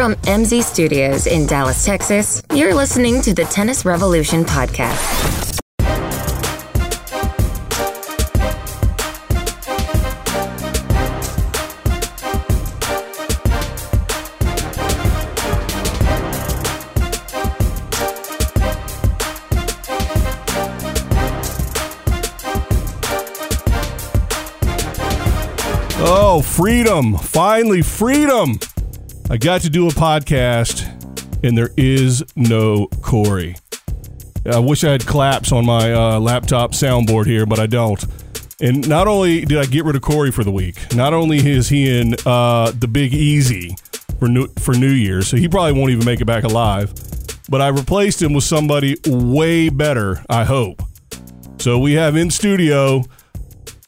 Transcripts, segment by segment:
From MZ Studios in Dallas, Texas, you're listening to the Tennis Revolution podcast. Oh, freedom. Finally, freedom. I got to do a podcast, and there is no Corey. I wish I had claps on my uh, laptop soundboard here, but I don't. And not only did I get rid of Corey for the week, not only is he in uh, the Big Easy for new, for New Year's, so he probably won't even make it back alive, but I replaced him with somebody way better, I hope. So we have in studio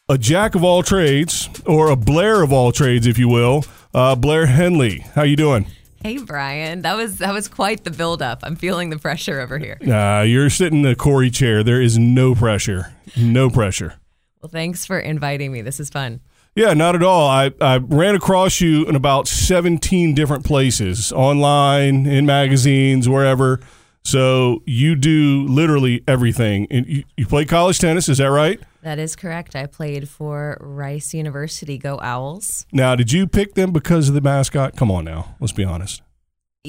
a jack of all trades, or a Blair of all trades, if you will, uh, Blair Henley. How you doing? Hey Brian, that was that was quite the buildup. I'm feeling the pressure over here. Uh, you're sitting in the Corey chair. There is no pressure. No pressure. Well, thanks for inviting me. This is fun. Yeah, not at all. I, I ran across you in about 17 different places, online, in magazines, wherever. So you do literally everything. And you, you play college tennis, is that right? That is correct. I played for Rice University. Go Owls. Now, did you pick them because of the mascot? Come on now, let's be honest.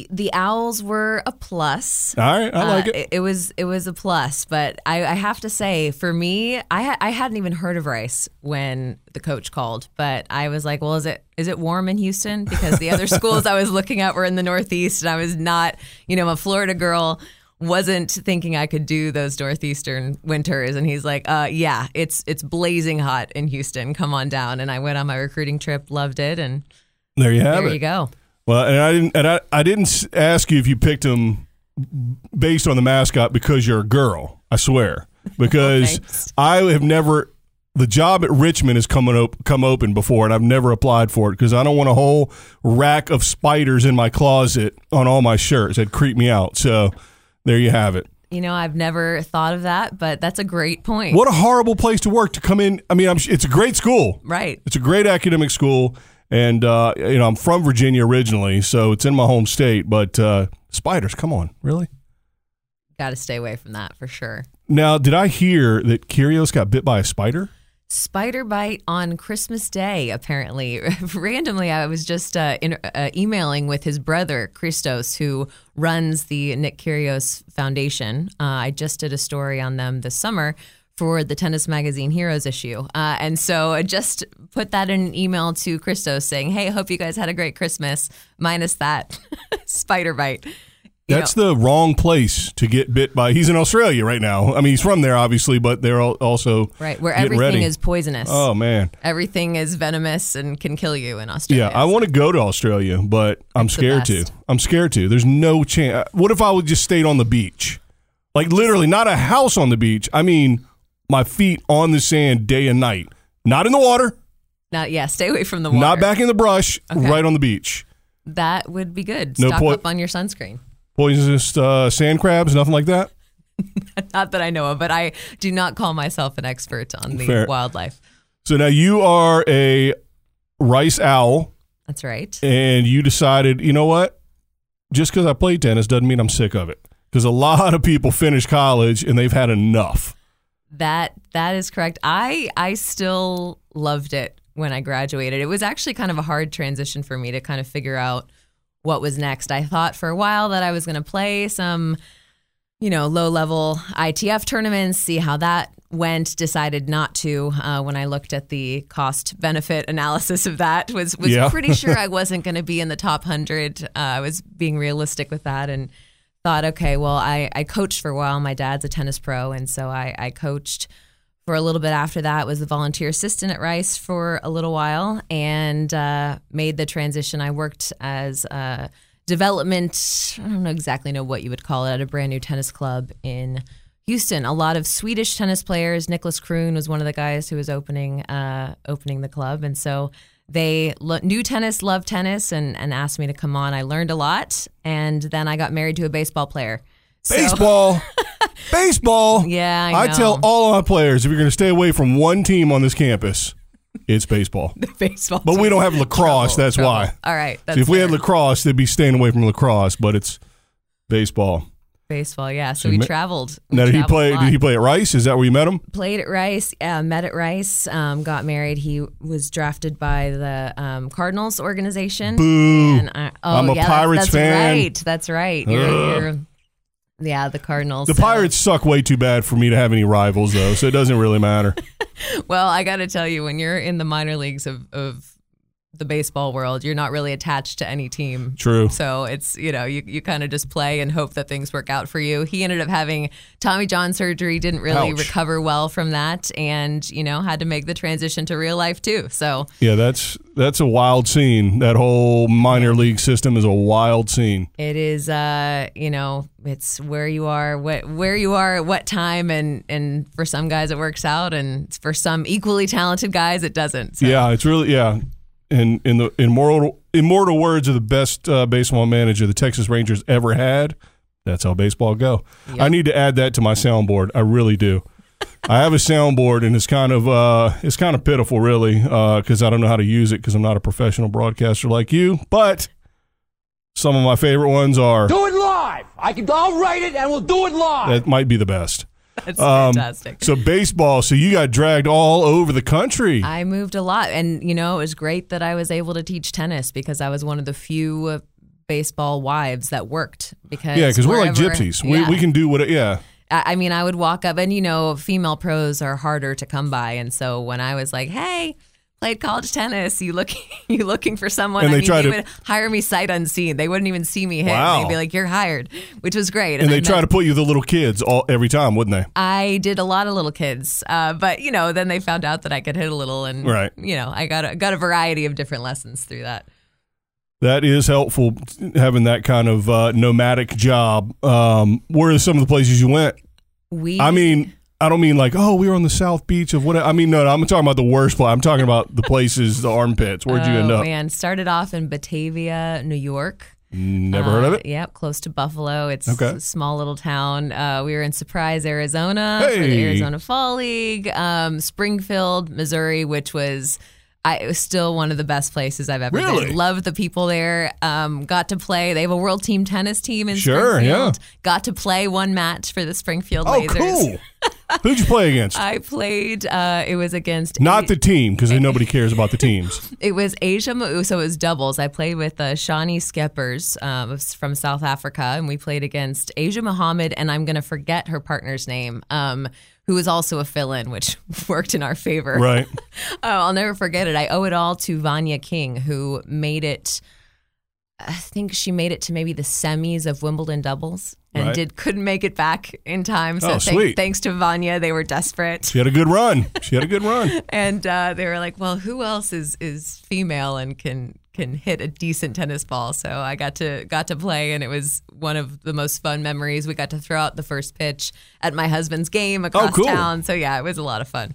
The Owls were a plus. All right, I like Uh, it. It was it was a plus, but I, I have to say, for me, I ha- I hadn't even heard of Rice when the coach called. But I was like, well, is it is it warm in Houston? Because the other schools I was looking at were in the Northeast, and I was not, you know, a Florida girl. Wasn't thinking I could do those northeastern winters, and he's like, uh, "Yeah, it's it's blazing hot in Houston. Come on down." And I went on my recruiting trip, loved it, and There you have there it. you go. Well, and I didn't, and I, I didn't ask you if you picked him based on the mascot because you're a girl. I swear, because. I have never. The job at Richmond has come op- come open before, and I've never applied for it because I don't want a whole rack of spiders in my closet on all my shirts. That'd creep me out. So there you have it. You know, I've never thought of that, but that's a great point. What a horrible place to work to come in. I mean, I'm, it's a great school. Right. It's a great academic school, and uh, you know I'm from Virginia originally, so it's in my home state. But uh, spiders, come on, really? Got to stay away from that for sure. Now, did I hear that Kyrgios got bit by a spider? Spider bite on Christmas Day, apparently. Randomly, I was just uh, in, uh, emailing with his brother, Christos, who runs the Nick Kyrgios Foundation. Uh, I just did a story on them this summer for the Tennis Magazine Heroes issue. Uh, and so I just put that in an email to Christos saying, hey, hope you guys had a great Christmas, minus that spider bite. That's the wrong place to get bit by. He's in Australia right now. I mean, he's from there, obviously, but they're also Right, where everything ready. is poisonous. Oh man, Everything is venomous and can kill you in Australia. yeah. I want to go to Australia, but I'm scared to. I'm scared to. There's no chance. Uh, what if I would just stayed on the beach, like literally, not a house on the beach. I mean, my feet on the sand day and night, not in the water, Not, yeah, stay away from the water. not back in the brush, Okay. right on the beach. That would be good. No Stock poi- up on your sunscreen. Poisonous uh, sand crabs, nothing like that. Not that I know of, but I do not call myself an expert on the Fair. wildlife. So now you are a rice owl. That's right. and you decided, you know what? Just because I played tennis doesn't mean I'm sick of it. Because a lot of people finish college and they've had enough. That that is correct. I I still loved it when I graduated. It was actually kind of a hard transition for me to kind of figure out what was next. I thought for a while that I was going to play some you know, low level ITF tournaments, see how that went. Decided not to uh, when I looked at the cost benefit analysis of that. Was was Yeah. pretty sure I wasn't going to be in the top hundred. Uh, I was being realistic with that and thought, okay, well, I, I coached for a while. My dad's a tennis pro, and so I, I coached for a little bit after that. Was a volunteer assistant at Rice for a little while, and uh, made the transition. I worked as a development. I don't know exactly know what you would call it at a brand new tennis club in Houston. A lot of Swedish tennis players. Nicholas Kroon was one of the guys who was opening uh, opening the club, and so they lo- knew tennis, loved tennis, and, and asked me to come on. I learned a lot, and then I got married to a baseball player. Baseball. Baseball. Yeah, I I tell all of my players if you're going to stay away from one team on this campus, it's baseball. the baseball. But we don't have lacrosse. Trouble, that's trouble. why. All right. That's See, if we had lacrosse, they'd be staying away from lacrosse. But it's baseball. baseball, yeah. So So we ma- traveled. We Now, did he traveled a play? Did he play at Rice? Is that where you met him? played at Rice, uh, met at Rice, um, got married. He was drafted by the um, Cardinals organization. Boo. And I, oh, I'm a yeah, that's- Pirates that's, fan. right. That's right. You're, you're, yeah, the Cardinals. The So- Pirates suck way too bad for me to have any rivals, though, so it doesn't really matter. Well, I got to tell you, when you're in the minor leagues of, of the baseball world, you're not really attached to any team. True. So it's, you know, you, you kind of just play and hope that things work out for you. He ended up having Tommy John surgery, didn't really Ouch. recover well from that, and, you know, had to make the transition to real life too. So Yeah, that's that's a wild scene. That whole minor league system is a wild scene. it is, uh, you know, it's where you are, what, where you are at what time. And, and for some guys, it works out. And for some equally talented guys, it doesn't. So. Yeah, it's really yeah. In in the immortal immortal words of the best uh, baseball manager the Texas Rangers ever had, that's how baseball go. I need to add that to my soundboard. I really do. I have a soundboard and it's kind of uh, it's kind of pitiful, really, because I don't know how to use it because I'm not a professional broadcaster like you. But some of my favorite ones are Do it live. I can. I'll write it, and we'll do it live. that might be the best. That's Um, fantastic. So baseball. So you got dragged all over the country. I moved a lot, and you know, it was great that I was able to teach tennis because I was one of the few baseball wives that worked. Because yeah, because we're like gypsies. Yeah. We we can do what. Yeah. I I mean, I would walk up, and you know, female pros are harder to come by, and so when I was like, "Hey." Played college tennis. You looking? You looking for someone? And I they mean, try they to- would hire me sight unseen. They wouldn't even see me hit. Wow. They'd be like, "You're hired," which was great. And I they try met- to put you the little kids all every time, wouldn't they? I did a lot of little kids, uh, but you know, then they found out that I could hit a little, and Right. you know, I got a, got a variety of different lessons through that. That is helpful having that kind of uh, nomadic job. Um, where are some of the places you went? We, I mean, I don't mean like, oh, we were on the South Beach of what. I mean, no, no I'm talking about the worst place. I'm talking about the places, the armpits. Where'd you oh, end up? Man, started off in Batavia, New York. Never heard of Uh, it. Yep, close to Buffalo. It's Okay. a small little town. Uh, we were in Surprise, Arizona for the Arizona Fall League. Um, Springfield, Missouri, which was. I, it was still one of the best places I've ever Really? been. Loved the people there. Um, got to play. They have a world team tennis team in Sure, Springfield. yeah. Got to play one match for the Springfield Oh, Lasers. cool. Who'd you play against? I played. Uh, it was against Not the team, because nobody cares about the teams. It was Asia, Mo- so it was doubles. I played with uh, Chanelle Scheepers um, from South Africa, and we played against Asia Muhammad, and I'm going to forget her partner's name, um, who was also a fill-in, which worked in our favor. Right. Oh, I'll never forget it. I owe it all to Vania King, who made it. I think she made it to maybe the semis of Wimbledon doubles, and Right. did couldn't make it back in time. So Oh, thank- sweet. thanks to Vania, they were desperate She had a good run. She had a good run. and uh, they were like, "Well, who else is is female and can can hit a decent tennis ball?" So I got to got to play, and it was one of the most fun memories. We got to throw out the first pitch at my husband's game across Oh, cool. town. So yeah, it was a lot of fun.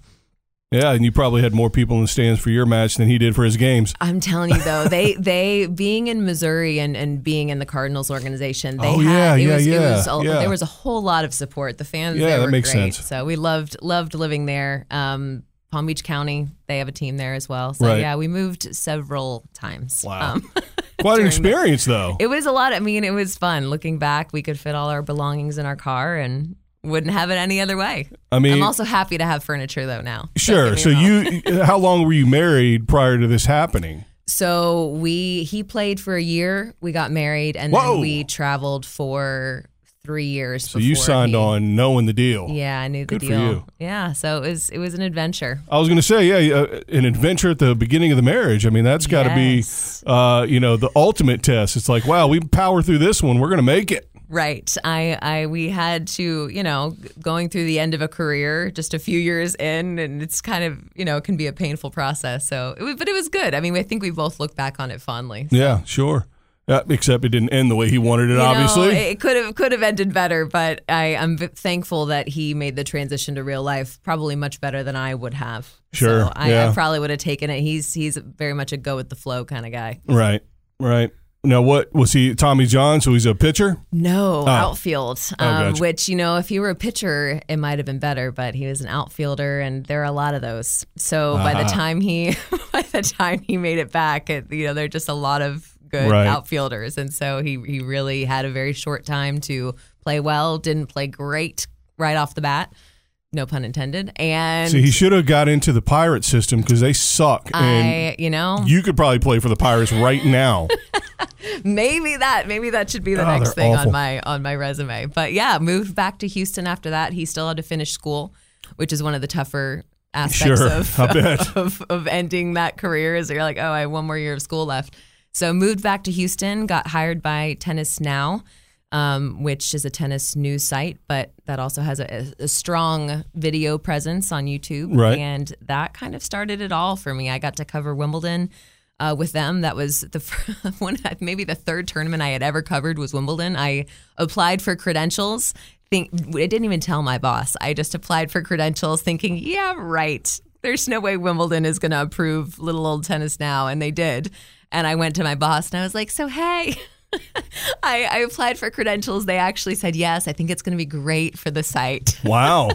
Yeah, and you probably had more people in the stands for your match than he did for his games. I'm telling you though, they they being in Missouri and, and being in the Cardinals organization, they Oh, had yeah, it yeah, was, yeah, it was a, yeah. there was a whole lot of support. The fans Yeah, there that were makes great. sense. So we loved loved living there. Um, Palm Beach County, they have a team there as well. So Right. yeah, we moved several times. Wow. Um, Quite an during the- experience, though. it was a lot. I mean, it was fun. Looking back, we could fit all our belongings in our car and wouldn't have it any other way. I mean, I'm also happy to have furniture though now. Sure. So you, how long were you married prior to this happening? So we he played for a year. We got married, and Whoa. then we traveled for three years. So you signed he- on knowing the deal. Yeah, I knew the Good deal. Yeah, so it was it was an adventure. I was going to say, yeah, uh, an adventure at the beginning of the marriage. I mean, that's got to Yes. be, uh, you know, the ultimate test. It's like, wow, we power through this one. We're going to make it. Right. I, I, we had to, you know, going through the end of a career, just a few years in, and it's kind of, you know, it can be a painful process. So, it was, but it was good. I mean, I think we both look back on it fondly. Yeah, sure. Yeah, except it didn't end the way he wanted it, You know, obviously. it could have could have ended better, but I, I'm thankful that he made the transition to real life probably much better than I would have. Sure, so I, yeah. I probably would have taken it. He's he's very much a go with the flow kind of guy. right, right. Now, what was he? Tommy John, so he's a pitcher. No, outfield. Um, Oh, gotcha. Which you know, if he were a pitcher, it might have been better. But he was an outfielder, and there are a lot of those. So by the Uh-huh. time he, by the time he made it back, it, you know, there are just a lot of good Right. outfielders, and so he he really had a very short time to play well. Didn't play great right off the bat. No pun intended. And So he should have got into the pirate system because they suck, and I, you know, you could probably play for the Pirates right now. maybe that maybe that should be the Oh, next thing awful. on my on my resume but yeah moved back to houston after that he still had to finish school which is one of the tougher aspects Sure, of, of of ending that career is you're like oh i have one more year of school left so moved back to houston got hired by tennis now um, which is a tennis news site, but that also has a, a strong video presence on YouTube. Right. And that kind of started it all for me. I got to cover Wimbledon uh, with them. That was the one, maybe the third tournament I had ever covered was Wimbledon. I applied for credentials. Think I didn't even tell my boss. I just applied for credentials, thinking, yeah, right. There's no way Wimbledon is going to approve little old tennis now, and they did. And I went to my boss and I was like, so hey. I, I applied for credentials. They actually said yes. I think it's going to be great for the site. Wow.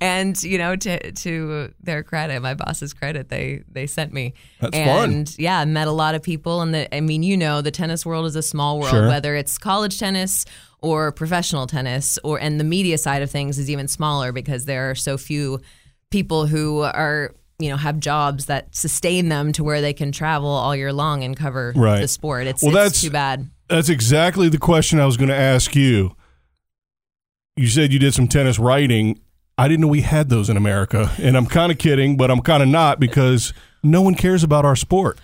And you know, to to their credit, my boss's credit, they they sent me. That's fun. and yeah, met a lot of people. And the I mean, you know, the tennis world is a small world. Sure. Whether it's college tennis or professional tennis, or and the media side of things is even smaller because there are so few people who are you know have jobs that sustain them to where they can travel all year long and cover Right. the sport. It's, Well, it's that's- too bad. That's exactly the question I was going to ask you. You said you did some tennis writing. I didn't know we had those in America. And I'm kind of kidding, but I'm kind of not because no one cares about our sport.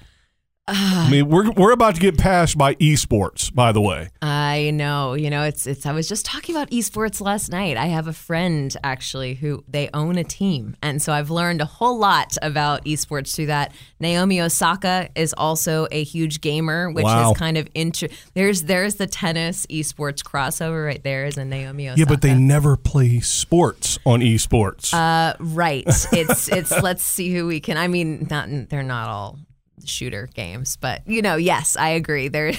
I mean, we're, we're about to get passed by esports, by the way. I know. You know, it's it's I was just talking about esports last night. I have a friend actually who they own a team. And so I've learned a whole lot about esports through that. Naomi Osaka is also a huge gamer, which Wow. is kind of inter there's there's the tennis esports crossover right there is a Naomi Osaka. Yeah, but they never play sports on esports. Uh, right. It's it's let's see who we can. I mean, not they're not all shooter games, but you know, yes, I agree. There,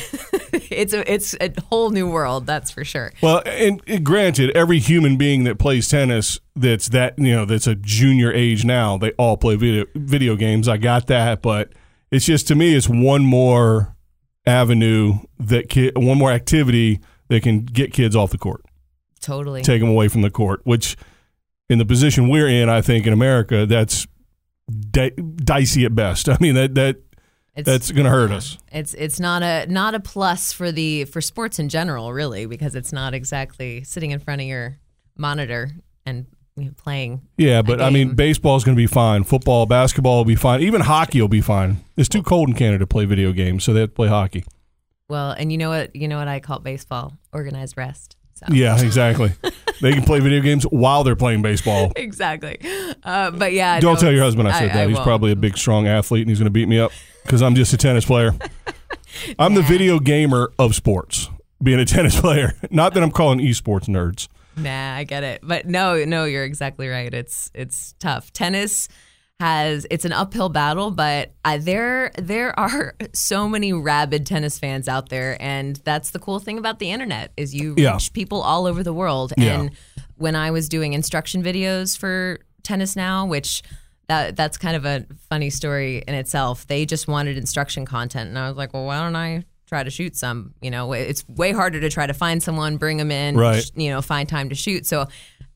it's a it's a whole new world. That's for sure. Well, and, and granted, every human being that plays tennis that's that you know that's a junior age now, they all play video video games. I got that, but it's just to me, it's one more avenue that ki- one more activity that can get kids off the court, Totally. take them away from the court. Which, in the position we're in, I think in America, that's di- dicey at best. I mean that that It's, that's going to hurt us. it's it's not a not a plus for the for sports in general, really, because it's not exactly sitting in front of your monitor and you know, playing. Yeah, but I mean, game. baseball's going to be fine. Football, basketball will be fine. Even hockey will be fine. It's too cold in Canada to play video games, so they have to play hockey. Well, and you know what you know what I call baseball organized rest. So. Yeah, exactly. they can play video games while they're playing baseball. Exactly, uh, but yeah. Don't no, tell your husband I said that. He's won't. probably a big, strong athlete, and he's going to beat me up because I'm just a tennis player. I'm the video gamer of sports, being a tennis player. Not that I'm calling esports nerds. Nah, I get it. But no, no, you're exactly right. It's it's tough. Tennis has it's an uphill battle, but I, there there are so many rabid tennis fans out there, and that's the cool thing about the internet is you reach Yeah. people all over the world. Yeah. And when I was doing instruction videos for Tennis Now, which that that's kind of a funny story in itself. They just wanted instruction content, and I was like, well, why don't I try to shoot some? You know, it's way harder to try to find someone, bring them in, Right. sh- you know, find time to shoot. So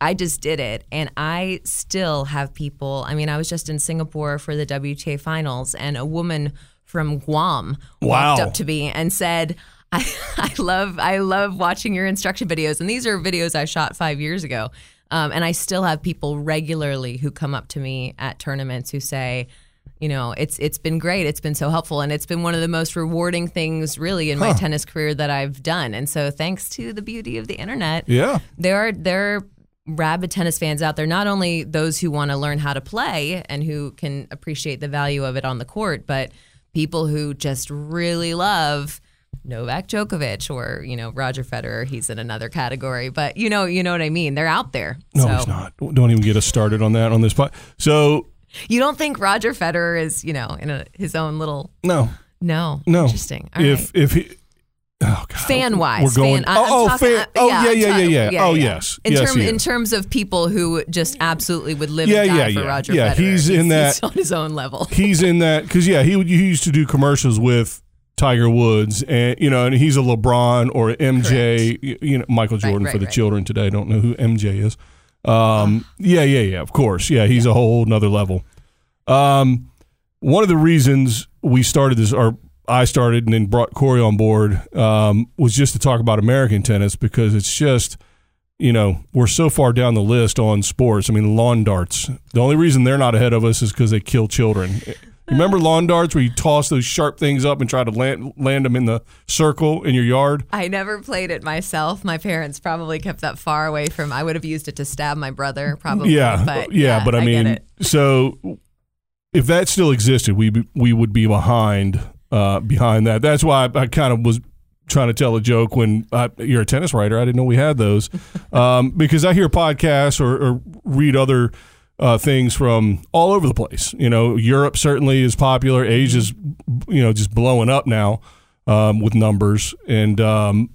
I just did it, and I still have people. I mean, I was just in Singapore for the WTA finals, and a woman from Guam walked up to me and said. I, I love I love watching your instruction videos, and these are videos I shot five years ago. Um, and I still have people regularly who come up to me at tournaments who say, you know, it's it's been great, it's been so helpful, and it's been one of the most rewarding things really in my tennis career that I've done. And so, thanks to the beauty of the internet, Yeah. there are there are rabid tennis fans out there. Not only those who want to learn how to play and who can appreciate the value of it on the court, but people who just really love Novak Djokovic or you know Roger Federer. He's in another category, but you know you know what I mean. They're out there. No, so he's not. Don't even get us started on that on this pod. So you don't think Roger Federer is you know in a, his own little no, no no. interesting. All if right. if he Oh, God. fan wise. We're going. Fan, I- I'm oh, oh, talking- fan. uh, Oh, yeah, yeah, yeah, talking- yeah. Oh, yes. In Yes, term, in terms of people who just absolutely would live Yeah, and die yeah, for yeah. Roger Yeah, Federer. he's in that- on his own level. he's in that because yeah, he would- he used to do commercials with Tiger Woods, and you know, and he's a LeBron or MJ, y- you know, Michael Jordan right, for the right. children today. Don't know who MJ is. Um, yeah, yeah, yeah. Of course, yeah, he's a whole nother level. Um, one of the reasons we started this, or I started and then brought Corey on board, um, was just to talk about American tennis because it's just, you know, we're so far down the list on sports. I mean, lawn darts. The only reason they're not ahead of us is because they kill children. Remember lawn darts where you toss those sharp things up and try to land land them in the circle in your yard? I never played it myself. My parents probably kept that far away from. I would have used it to stab my brother, probably. yeah, but yeah, but I, get mean, so if that still existed, we we would be behind uh, behind that. That's why I, I kind of was trying to tell a joke when uh, you're a tennis writer. I didn't know we had those um, because I hear podcasts or, or read other. Uh, things from all over the place. You know, Europe certainly is popular. Asia's, you know, just blowing up now um, with numbers. And um,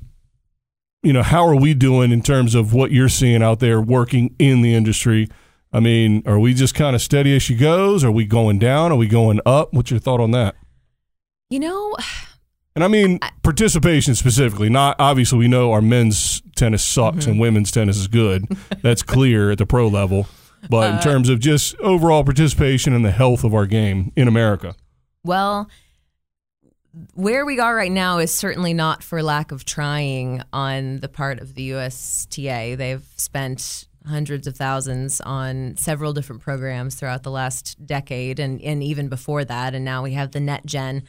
you know, how are we doing in terms of what you're seeing out there working in the industry? I mean, are we just kind of steady as she goes? Are we going down? Are we going up? What's your thought on that? You know, And I mean, participation specifically. Not obviously, we know our men's tennis sucks and women's tennis is good. That's clear at the pro level. But in uh, terms of just overall participation and the health of our game in America, Well, where we are right now is certainly not for lack of trying on the part of the USTA. They've spent hundreds of thousands on several different programs throughout the last decade and, and even before that. And now we have the NetGen.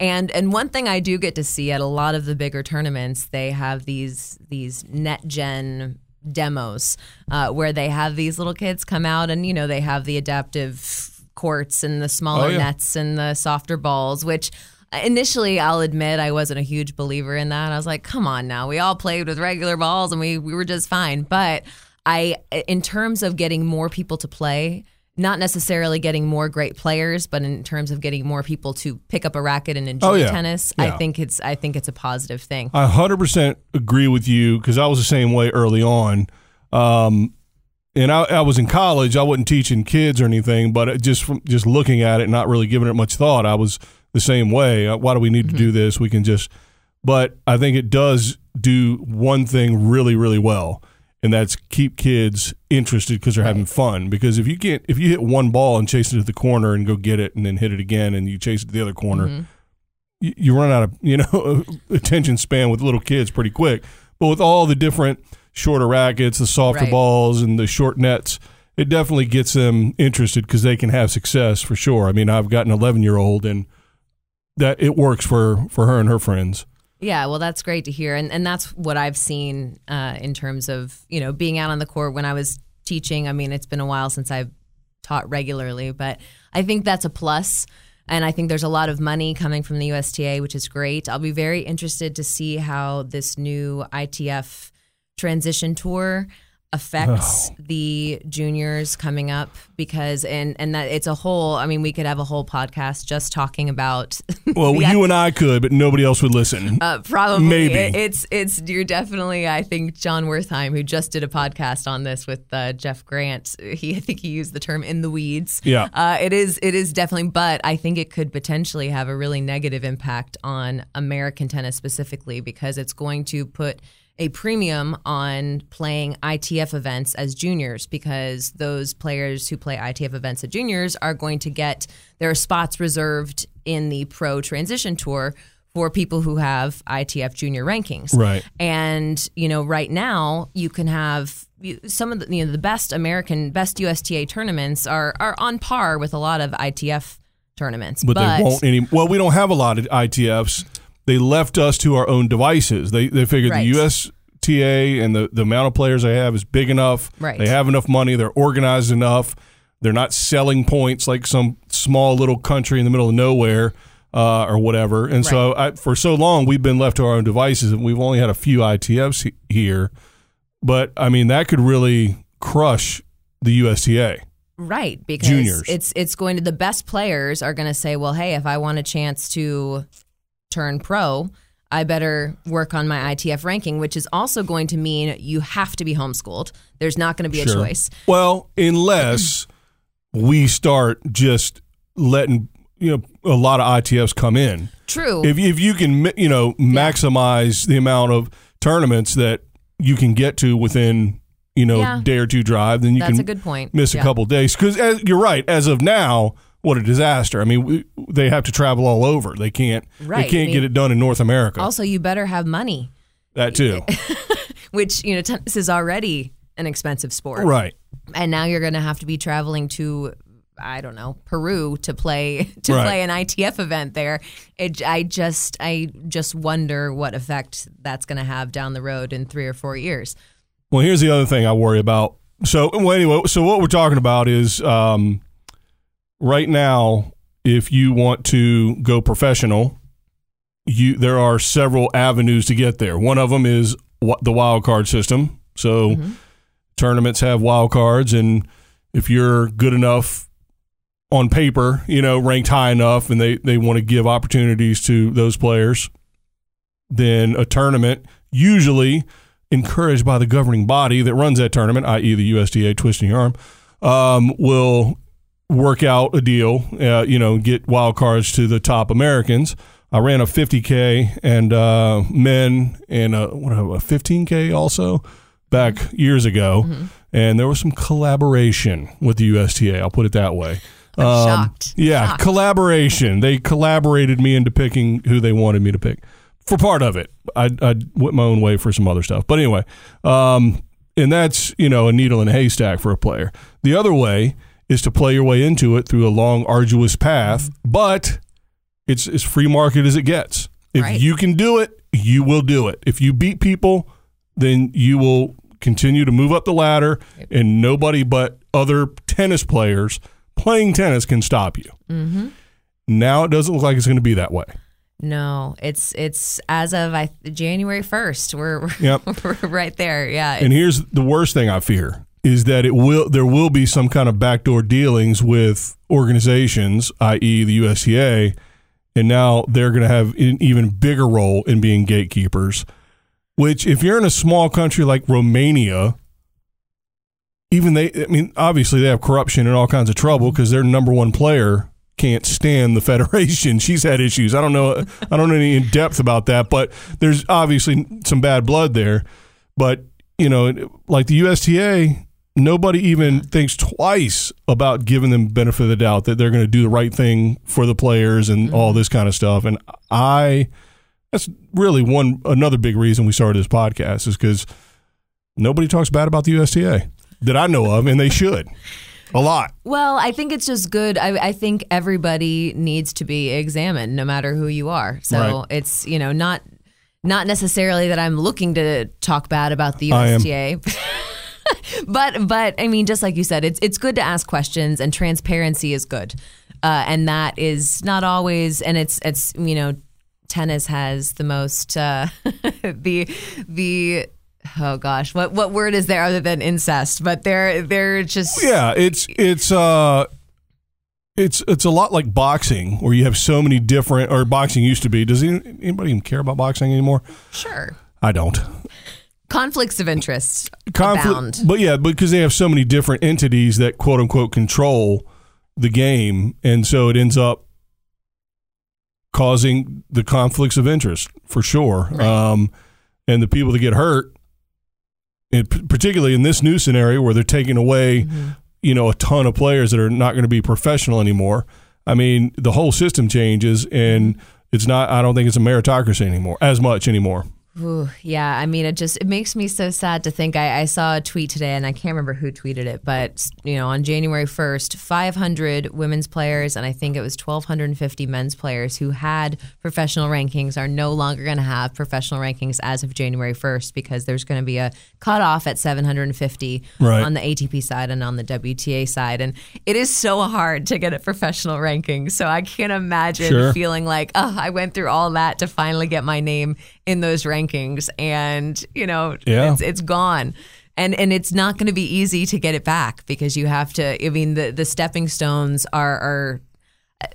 And and one thing I do get to see at a lot of the bigger tournaments, they have these these NetGen demos uh, where they have these little kids come out and you know they have the adaptive courts and the smaller Oh, yeah. nets and the softer balls, which initially I'll admit I wasn't a huge believer in that. I was like, come on now, we all played with regular balls and we we were just fine. But I, in terms of getting more people to play. Not necessarily getting more great players, but in terms of getting more people to pick up a racket and enjoy Oh, yeah. tennis, Yeah. I think it's I think it's a positive thing. I 100% agree with you because I was the same way early on. Um, and I, I was in college. I wasn't teaching kids or anything, but just from just looking at it, not really giving it much thought, I was the same way. Uh, Why do we need to do this? We can just. But I think it does do one thing really, really well, and that's keep kids interested because they're having fun. Because if you can't, if you hit one ball and chase it to the corner and go get it, and then hit it again, and you chase it to the other corner, mm-hmm. you, you run out of you know attention span with little kids pretty quick. But with all the different shorter rackets, the softer Right. balls, and the short nets, it definitely gets them interested because they can have success for sure. I mean, I've got an 11 year old, and that it works for for her and her friends. Yeah, well, that's great to hear, and and that's what I've seen uh, in terms of you know being out on the court when I was teaching. I mean, it's been a while since I've taught regularly, but I think that's a plus, and I think there's a lot of money coming from the USTA, which is great. I'll be very interested to see how this new ITF transition tour affects the juniors coming up because and and that it's a whole i mean we could have a whole podcast just talking about Well, you and I could, but nobody else would listen. uh, probably. Maybe. It- it's it's you're definitely. I think Jon Wertheim, who just did a podcast on this with uh, Jeff Grant, he I think he used the term "in the weeds." Yeah. uh, it is it is definitely, but I think it could potentially have a really negative impact on American tennis specifically because it's going to put a premium on playing ITF events as juniors because those players who play ITF events as juniors are going to get their spots reserved in the pro transition tour for people who have ITF junior rankings. Right. And, you know, right now you can have some of the you know the best American best USTA tournaments are are on par with a lot of ITF tournaments. but, they won't any. Well, we don't have a lot of ITFs. They left us to our own devices. They they figured Right. the USTA and the the amount of players they have is big enough. Right. They have enough money. They're organized enough. They're not selling points like some small little country in the middle of nowhere. Uh, or whatever, and so I, for so long we've been left to our own devices, and we've only had a few ITFs he- here. But I mean, that could really crush the USTA. Right, because Juniors. it's it's going to the best players are going to say, well, hey, if I want a chance to turn pro, I better work on my ITF ranking, which is also going to mean you have to be homeschooled. There's not going to be a choice. Well, unless we start just letting you know a lot of ITFs come in. True. If if you can you know maximize the amount of tournaments that you can get to within you know Yeah. day or two drive, then you That's can a good point. miss a Yeah. couple days because you're right. As of now, what a disaster! I mean, we, they have to travel all over. They can't. Right. They can't I get it done in North America. Also, you better have money, that too. which, you know, tennis is already an expensive sport. right. And now you're going to have to be traveling to, I don't know, Peru to play to Right. play an ITF event there. It, I just I just wonder what effect that's going to have down the road in 3 or 4 years. Well, here's the other thing I worry about. So, well, anyway, so what we're talking about is um, right now, if you want to go professional, you there are several avenues to get there. One of them is the wild card system. So, tournaments have wild cards, and if you're good enough on paper, you know, ranked high enough, and they they want to give opportunities to those players, then a tournament usually encouraged by the governing body that runs that tournament, i.e., the USTA twisting your arm, um, will work out a deal, uh, you know, get wild cards to the top Americans. I ran a 50K and uh, men and a, what, a 15K also back years ago. And there was some collaboration with the USTA. I'll put it that way. Um, shocked. Yeah, Shocked. collaboration. They collaborated me into picking who they wanted me to pick for part of it. I I went my own way for some other stuff, but anyway, um, and that's you know a needle in a haystack for a player. The other way is to play your way into it through a long, arduous path, but it's as free market as it gets. If Right. you can do it, you will do it. If you beat people, then you will continue to move up the ladder, and nobody but other tennis players playing tennis can stop you. Mm-hmm. Now it doesn't look like it's going to be that way. No, it's it's as of I, January 1st. We're we're, Yep. we're right there. Yeah. And here's the worst thing I fear is that it will there will be some kind of backdoor dealings with organizations, i.e., the USTA, and now they're going to have an even bigger role in being gatekeepers. Which, if you're in a small country like Romania, even they, I mean, obviously they have corruption and all kinds of trouble mm-hmm. because their number one player can't stand the federation. She's had issues. I don't know. I don't know any in depth about that, but there's obviously some bad blood there. But you know, like the USTA, nobody even thinks twice about giving them benefit of the doubt that they're going to do the right thing for the players and all mm-hmm. this kind of stuff. And I, that's really one another big reason we started this podcast is because nobody talks bad about the USTA that I know of, and they should a lot. Well, I think it's just good. I, I think everybody needs to be examined, no matter who you are. So Right. it's you know not not necessarily that I'm looking to talk bad about the. USTA. but but I mean, just like you said, it's it's good to ask questions, and transparency is good, uh, and that is not always. And it's it's you know, tennis has the most uh, the the. Oh gosh, what what word is there other than incest? But they're they're just Yeah, it's it's uh it's it's a lot like boxing where you have so many different or boxing used to be. Does anybody even care about boxing anymore? sure I don't. Conflicts of interest Conflict, abound. but yeah, because they have so many different entities that quote unquote control the game, and so it ends up causing the conflicts of interest for sure. Right. Um, and the people that get hurt, particularly in this new scenario where they're taking away, Mm-hmm. you know, a ton of players that are not going to be professional anymore. I mean, the whole system changes, and Mm-hmm. it's not. I don't think it's a meritocracy anymore as much anymore. Ooh, yeah, I mean, it just it makes me so sad to think. I, I saw a tweet today, and I can't remember who tweeted it, but you know, on January first, 500 women's players, and I think it was 1,250 men's players who had professional rankings are no longer going to have professional rankings as of January 1st because there's going to be a cutoff at 750 Right. on the ATP side and on the WTA side, and it is so hard to get a professional ranking. So I can't imagine Sure. feeling like, oh, I went through all that to finally get my name in those rankings, and you know, Yeah. it's, it's gone. And, and it's not going to be easy to get it back because you have to. I mean, the, the stepping stones are, are uh,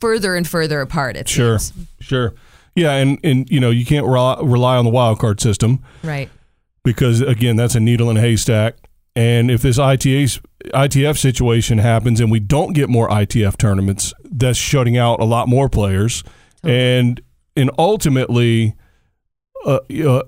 further and further apart. It Sure, seems. sure. Yeah, and and you know you can't rely, rely on the wild card system Right. because again that's a needle in a haystack. And if this ITA ITF situation happens and we don't get more ITF tournaments, that's shutting out a lot more players. And and ultimately, uh,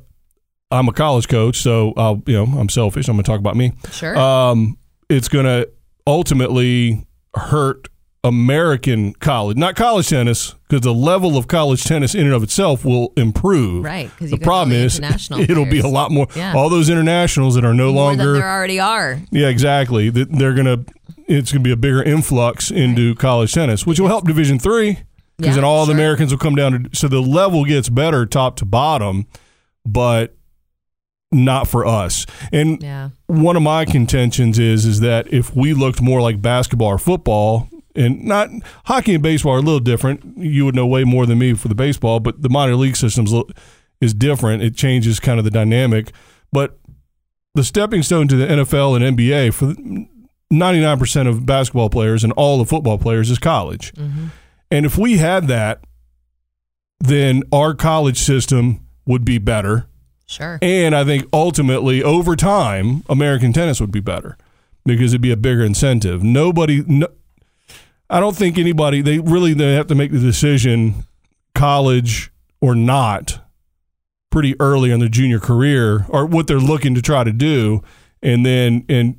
I'm a college coach, so I'll you know I'm selfish. I'm going to talk about me. Sure. Um, it's going to ultimately hurt American college, not college tennis, because the level of college tennis in and of itself will improve. Right, the problem is international it'll be a lot more. Yeah. All those internationals that are no More longer. there already are. Yeah, exactly. They're gonna. It's gonna be a bigger influx into college tennis, which will help Division Three because Yeah, then all the. Americans will come down to. So the level gets better top to bottom, but not for us. And Yeah. one of my contentions is is that if we looked more like basketball or football and not hockey and baseball are a little different you would know way more than me for the baseball but the minor league systems is different it changes kind of the dynamic but the stepping stone to the NFL and NBA for 99% of basketball players and all the football players is college mm-hmm. And if we had that then our college system would be better Sure. and I think ultimately, over time, American tennis would be better because it'd be a bigger incentive. Nobody, no, I don't think anybody. They really they have to make the decision, college or not, pretty early in their junior career, or what they're looking to try to do, and then and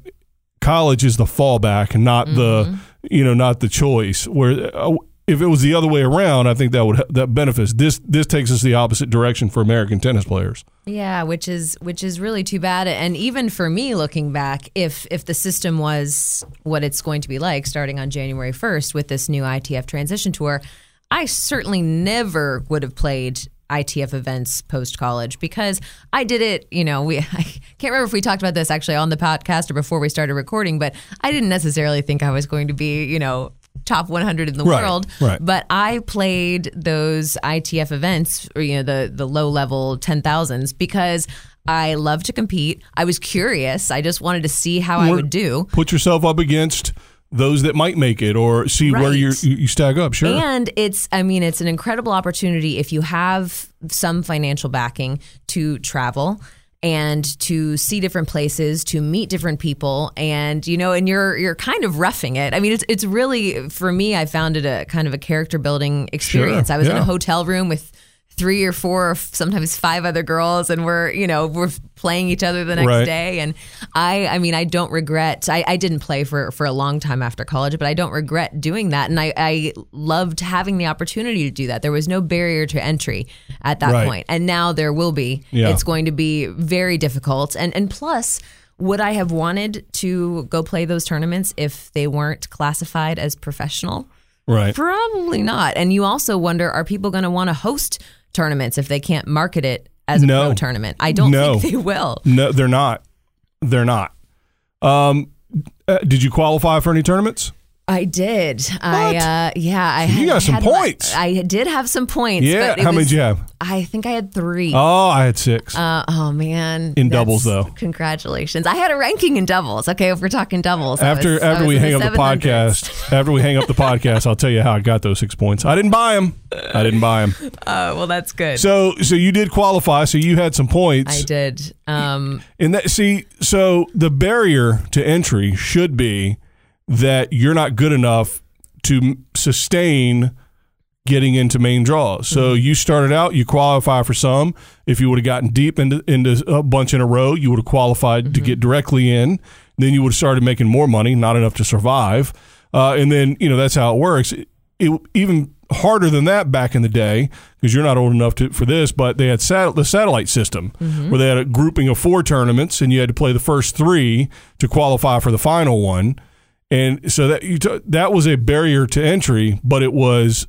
college is the fallback and not the you know not the choice. Where uh, if it was the other way around, I think that would that benefits. This this takes us the opposite direction for American tennis players. Yeah, which is which is really too bad. And even for me, looking back, if if the system was what it's going to be like starting on January first with this new ITF transition tour, I certainly never would have played ITF events post college because I did it. You know, we I can't remember if we talked about this actually on the podcast or before we started recording, but I didn't necessarily think I was going to be you know top 100 in the Right, world right. but I played those ITF events, or you know, the the low level ten thousands because I love to compete. I was curious. I just wanted to see how I would do. Put yourself up against those that might make it, or see where Right. you're, you you stack up. Sure. And it's, I mean, it's an incredible opportunity if you have some financial backing to travel and to see different places, to meet different people, and you know, and you're you're kind of roughing it. I mean, it's it's really for me. I found it a kind of a character building experience. I was in a hotel room with three or four, or sometimes five other girls, and we're you know we're playing each other the next Right. day. And I, I mean, I don't regret. I, I didn't play for for a long time after college, but I don't regret doing that. And I, I loved having the opportunity to do that. There was no barrier to entry at that Right. point, and now there will be. Yeah. It's going to be very difficult. And and plus. Would I have wanted to go play those tournaments if they weren't classified as professional? right. Probably not. And you also wonder are people going to want to host tournaments if they can't market it as a No. pro tournament? I don't No. think they will. No, they're not. They're not. Um, uh, did you qualify for any tournaments? I did. I uh yeah, I You had, got some had points. I did have some points. Yeah. How many did you have? I think I had three. Oh, I had six. Uh, oh man! In doubles, though. Congratulations! I had a ranking in doubles. Okay, if we're talking doubles, after was- after we hang the up the podcast, after we hang up the podcast, I'll tell you how I got those six points. I didn't buy them. I didn't buy them. Oh well, that's good. So so you did qualify. So you had some points. I did. Um, And that see, so the barrier to entry should be that you're not good enough to sustain getting into main draws. So mm-hmm. you started out, you qualify for some. If you would have gotten deep into into a bunch in a row, you would have qualified to mm-hmm. get directly in. Then you would have started making more money, not enough to survive. Uh, and then you know that's how it works. It, it- even harder than that back in the day because you're not old enough to, for this, but they had sat, the satellite system mm-hmm. where they had a grouping of four tournaments and you had to play the first three to qualify for the final one. And so that you t- that was a barrier to entry, but it was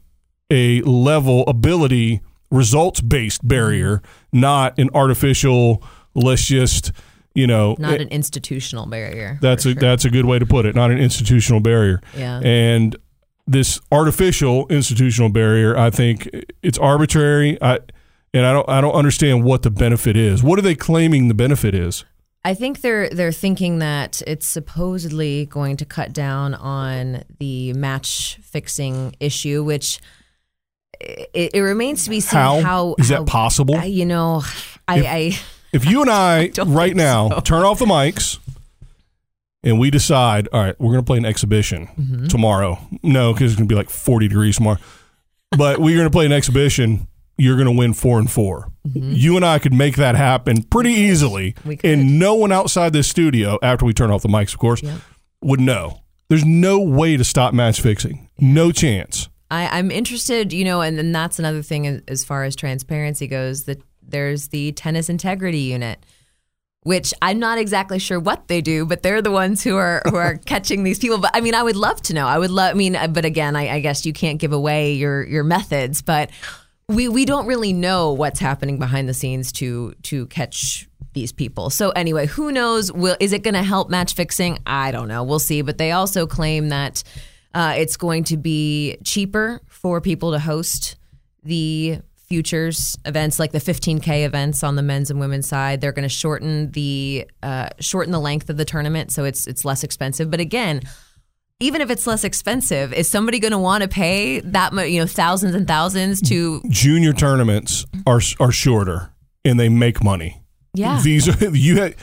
a level ability results based barrier, not an artificial. Let's just you know. not it- an institutional barrier. that's a sure. that's a good way to put it. Not an institutional barrier. Yeah. And this artificial institutional barrier, I think it's arbitrary. I and I don't I don't understand what the benefit is. What are they claiming the benefit is? I think they're they're thinking that it's supposedly going to cut down on the match fixing issue, which it, it remains to be seen How? how, Is that how- possible? I- you know, I, I If you and I, don't right now so. turn off the mics and we decide, all right, we're going to play an exhibition Mm-hmm. tomorrow. No, because it's going to be like 40 degrees tomorrow. But we're going to play an exhibition. You're going to win four and 4 You and I could make that happen pretty easily. Mm-hmm. We could. And no one outside this studio, after we turn off the mics, of course, Yep. would know. There's no way to stop match fixing. No chance. I, I'm interested, you know, and then that's another thing as, far as transparency goes. That there's the tennis integrity unit, which I'm not exactly sure what they do, but they're the ones who are who are catching these people. But I mean, I would love to know. I would love. I mean, but again, I, I guess you can't give away your your methods, but we we don't really know what's happening behind the scenes to to catch these people. So anyway, who knows? Will is it going to help match fixing? I don't know. We'll see. But they also claim that uh, it's going to be cheaper for people to host the futures events, like the 15k events on the men's and women's side. They're going to shorten the uh, shorten the length of the tournament, so it's it's less expensive. But again. Even if it's less expensive, is somebody going to want to pay that much, you know, thousands and thousands to? Junior tournaments are are shorter and they make money. Yeah, These are you ha-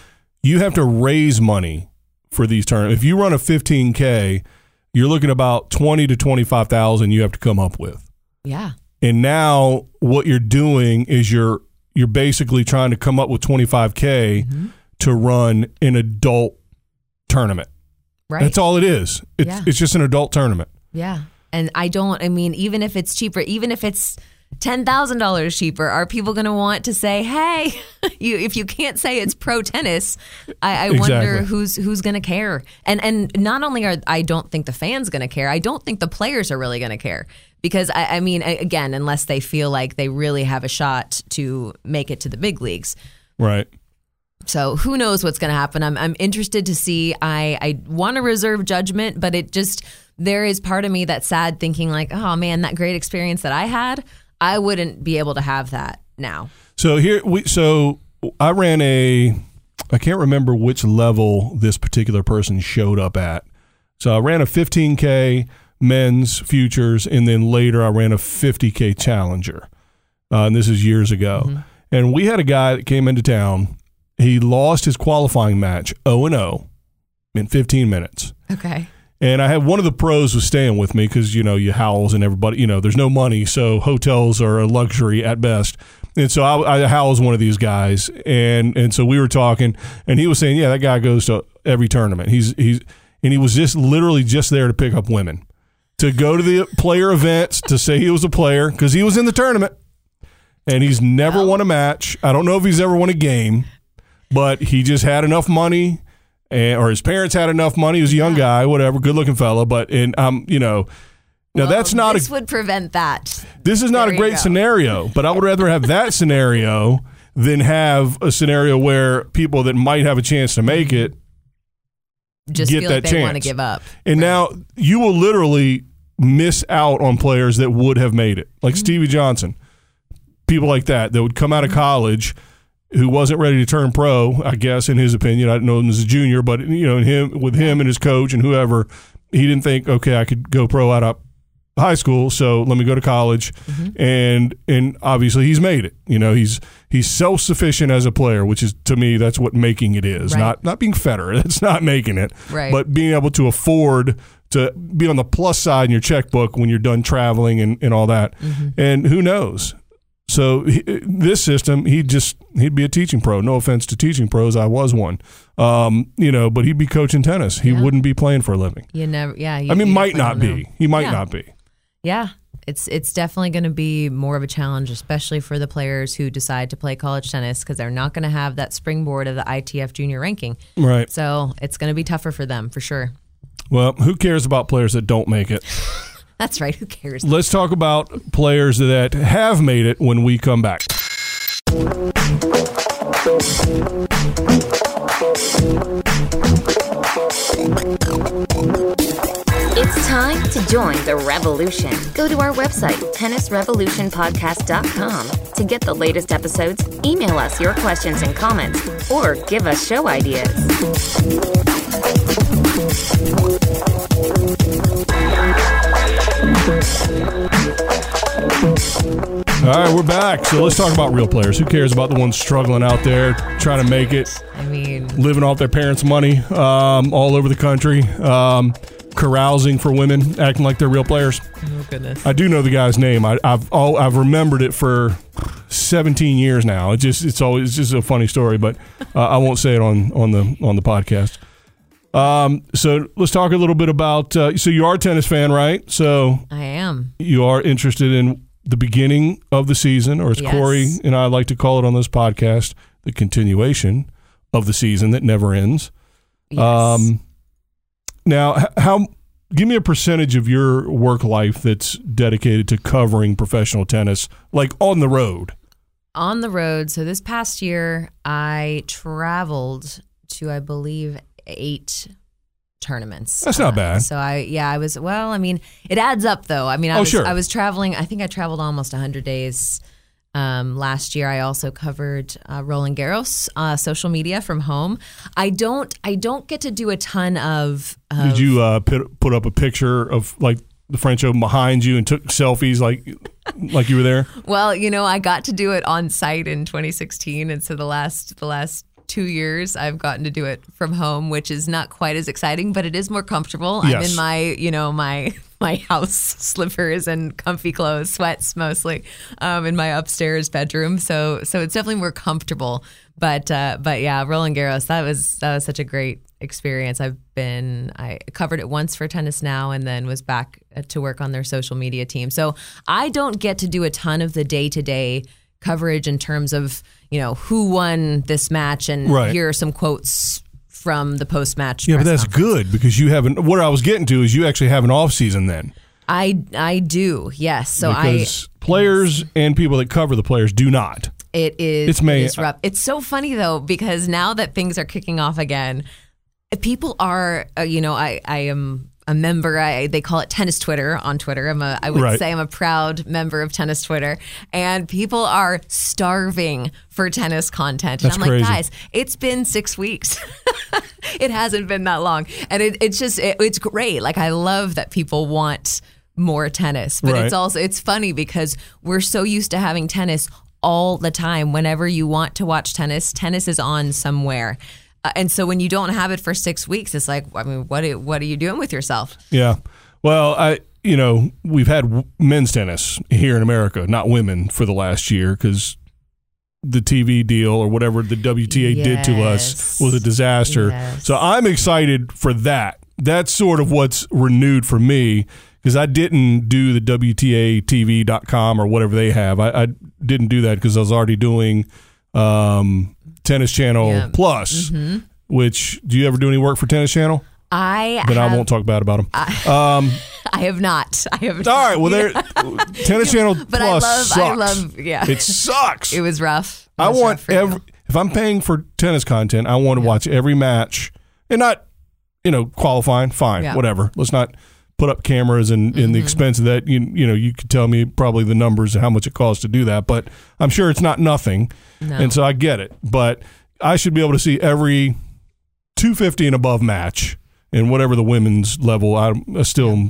you have to raise money for these tournaments. If you run a 15k, you're looking about 20 to 25,000 you have to come up with. yeah, And now what you're doing is you're you're basically trying to come up with 25k Mm-hmm. to run an adult tournament. Right. That's all it is. It's Yeah. it's just an adult tournament. Yeah. And I don't, I mean, even if it's cheaper, even if it's $10,000 cheaper, are people going to want to say, hey, you, if you can't say it's pro tennis, I, I wonder who's, who's going to care. And, and not only are, I don't think the fans going to care, I don't think the players are really going to care because I, I mean, again, unless they feel like they really have a shot to make it to the big leagues. Right. So who knows what's going to happen? I'm I'm interested to see. I I want to reserve judgment, but it just there is part of me that's sad, thinking like, oh man, that great experience that I had, I wouldn't be able to have that now. So here we so I ran a I can't remember which level this particular person showed up at. So I ran a 15k men's futures and then later I ran a 50k challenger. Uh, and this is years ago. And we had a guy that came into town. He lost his qualifying match 0 and 0 in 15 minutes. Okay. And I had one of the pros was staying with me because you know you howls and everybody you know there's no money so hotels are a luxury at best. And so I, I howls one of these guys and and so we were talking and he was saying yeah that guy goes to every tournament he's he's and he was just literally just there to pick up women to go to the player events to say he was a player because he was in the tournament and he's never won a match. I don't know if he's ever won a game, but he just had enough money, and, or his parents had enough money. He was a young guy, whatever, good looking fella. But and um, you know, now that's not This a would prevent that. this is not There a great scenario. But I would rather have that scenario than have a scenario where people that might have a chance to make it Just Get feel that like they want to chance. give up. And now you will literally miss out on players that would have made it, like Stevie Johnson, people like that that would come out of college who wasn't ready to turn pro. I guess, in his opinion, I don't know him as a junior, but you know, him with him and his coach and whoever, he didn't think, okay, I could go pro out of high school, so let me go to college, mm-hmm. and and obviously he's made it. You know, he's he's self sufficient as a player, which is to me that's what making it is. Right. Not not being Federer, that's not making it Right. but being able to afford to be on the plus side in your checkbook when you're done traveling and, and all that. Mm-hmm. And who knows? So he, this system, he'd just he'd be a teaching pro. No offense to teaching pros, I was one. Um, you know, but he'd be coaching tennis. He Yeah. wouldn't be playing for a living. You never, yeah. You, I mean, might not be. know. He might Yeah. not be. Yeah, it's it's definitely going to be more of a challenge, especially for the players who decide to play college tennis because they're not going to have that springboard of the ITF junior ranking. Right. So it's going to be tougher for them for sure. Well, who cares about players that don't make it? That's right. Who cares? Let's talk about players that have made it when we come back. It's time to join the revolution. Go to our website, tennisrevolutionpodcast.com, to get the latest episodes, email us your questions and comments, or give us show ideas. All right, we're back. So let's talk about real players. Who cares about the ones struggling out there, trying to make it, I mean, living off their parents' money um, all over the country, um, carousing for women, acting like they're real players? oh goodness. I do know the guy's name. I, I've all, I've remembered it for 17 years now. It just it's always it's just a funny story, but uh, I won't say it on on the on the podcast. Um, so let's talk a little bit about. Uh, so you are a tennis fan, right? So I am. you are interested in the beginning of the season, or as Yes. Corey and I like to call it on this podcast, the continuation of the season that never ends. Yes. Um, now, how? Give me a percentage of your work life that's dedicated to covering professional tennis, like on the road. on the road. So this past year, I traveled to, I believe, eight tournaments. That's not Uh, bad. So I, yeah, I was. Well, I mean, it adds up though. I mean, I Oh, was, sure. I was traveling. I think I traveled almost hundred days. Um, last year, I also covered uh, Roland Garros uh, social media from home. I don't, I don't get to do a ton of. of Did you uh, put put up a picture of like the French Open behind you and took selfies like like you were there? Well, you know, I got to do it on site in 2016, and so the last the last two years I've gotten to do it from home, which is not quite as exciting, but it is more comfortable. I'm in my you know my my house slippers and comfy clothes, sweats mostly, um, in my upstairs bedroom. So so it's definitely more comfortable. But uh, but yeah, Roland Garros that was that was such a great experience. I've been I covered it once for Tennis Now, and then was back uh, to work on their social media team. So I don't get to do a ton of the day to day coverage in terms of you know who won this match and Right. here are some quotes from the post match. Yeah, but that's good because you haven't. What I was getting to is you actually have an off season then I I do yes. So I because players and people that cover the players do not. It is It's May- it is rough. It's so funny though because now that things are kicking off again, people are uh, you know I I am a member. I they call it tennis Twitter on Twitter. I'm a I would Right. say I'm a proud member of tennis Twitter, and people are starving for tennis content. That's and I'm crazy. like, guys, it's been six weeks. it hasn't been that long, and it, it's just it, it's great. Like I love that people want more tennis, but Right. it's also it's funny because we're so used to having tennis all the time. Whenever you want to watch tennis, tennis is on somewhere. Uh, and so when you don't have it for six weeks, it's like, I mean, what are, what are you doing with yourself? Yeah. Well, I you know we've had men's tennis here in America, not women, for the last year because the TV deal or whatever the WTA did to us was a disaster. Yes. So I'm excited for that. That's sort of what's renewed for me because I didn't do the WTATV.com or whatever they have. I, I didn't do that because I was already doing um, Tennis Channel Yeah. Mm-hmm. Plus. Which do you ever do any work for Tennis Channel? I Then have, I won't talk bad about them. I have not. I have. All right. Well, there. Tennis Channel But Plus I love. sucks. I love. Yeah. It sucks. it was rough. It I was want rough for you. If I'm paying for tennis content, I want to watch every match, and not, you know, qualifying. Fine, Yeah. whatever. Let's not put up cameras and, and the expense of that. You you know, you could tell me probably the numbers and how much it costs to do that, but I'm sure it's not nothing, and so I get it. But I should be able to see every 250 and above match and whatever the women's level. I, I still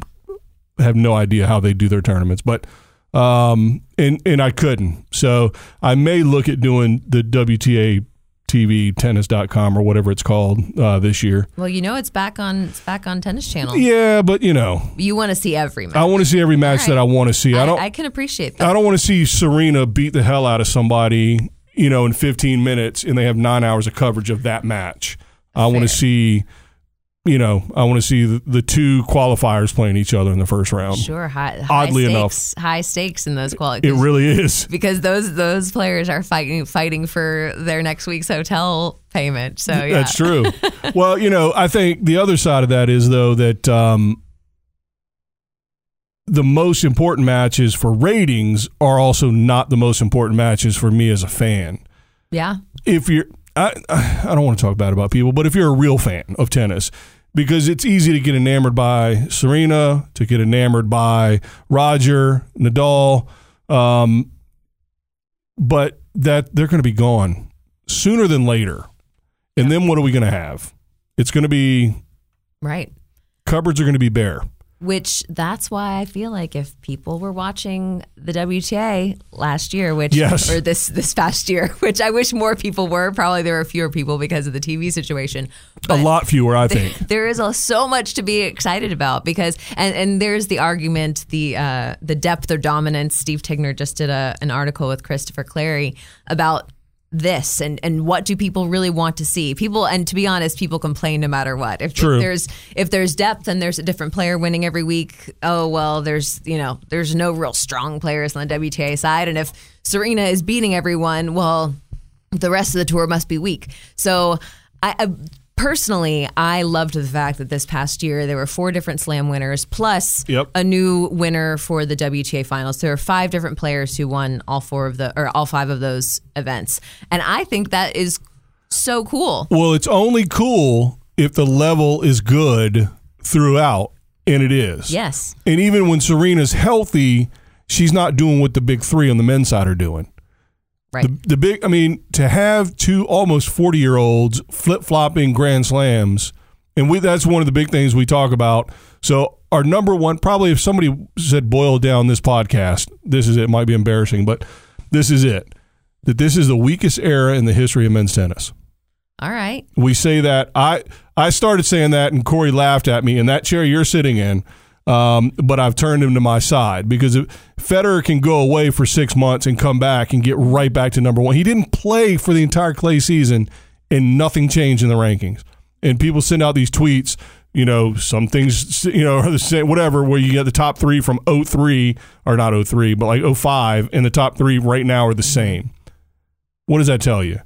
have no idea how they do their tournaments, but um, and and I couldn't. So I may look at doing the WTA TV tennis.com or whatever it's called uh, this year. Well, you know, it's back on. It's back on Tennis Channel. Yeah, but you know, You want to see every match. I want to see every match All that I want to see. I I, don't. I can appreciate that. I don't want to see Serena beat the hell out of somebody, you know, in 15 minutes, and they have nine hours of coverage of that match. I want to see, you know, I want to see the, the two qualifiers playing each other in the first round. Sure. High, high Oddly stakes, enough. high stakes in those qualifiers. It really is. because those those players are fighting fighting for their next week's hotel payment. So yeah, That's true. well, you know, I think the other side of that is though that um, the most important matches for ratings are also not the most important matches for me as a fan. Yeah, If you're, I, I don't want to talk bad about people, but if you're a real fan of tennis, because it's easy to get enamored by Serena, to get enamored by Roger, Nadal, um, but that they're going to be gone sooner than later. And then what are we going to have? It's going to be right. cupboards are going to be bare. Which that's why I feel like if people were watching the WTA last year, which Yes. or this this past year, which I wish more people were. Probably there were fewer people because of the TV situation. a lot fewer, I think. there is a, so much to be excited about because and and there's the argument the uh, the depth or dominance. Steve Tignor just did a, an article with Christopher Clarey about this and and what do people really want to see? People and to be honest people complain no matter what. If, if there's if there's depth and there's a different player winning every week oh well there's you know there's no real strong players on the WTA side. And if Serena is beating everyone well the rest of the tour must be weak. So, I, I personally, I loved the fact that this past year there were four different Slam winners plus Yep. a new winner for the WTA finals. There are five different players who won all four of the or all five of those events, and I think that is so cool. Well, it's only cool if the level is good throughout, and it is. Yes, And even when Serena's healthy, she's not doing what the big three on the men's side are doing. Right. The, the big, I mean, to have two almost 40 year olds flip flopping Grand Slams, and we, that's one of the big things we talk about. So, our number one, probably if somebody said boil down this podcast, this is it. It might be embarrassing, but this is it. That this is the weakest era in the history of men's tennis. all right. We say that I I started saying that, and Corey laughed at me in that chair you're sitting in. Um, but I've turned him to my side because Federer can go away for six months and come back and get right back to number one. He didn't play for the entire clay season, and nothing changed in the rankings. And people send out these tweets. You know, some things, you know, are the same, whatever, where you get the top three from 03, or not 03, but like 05, and the top three right now are the same. What does that tell you?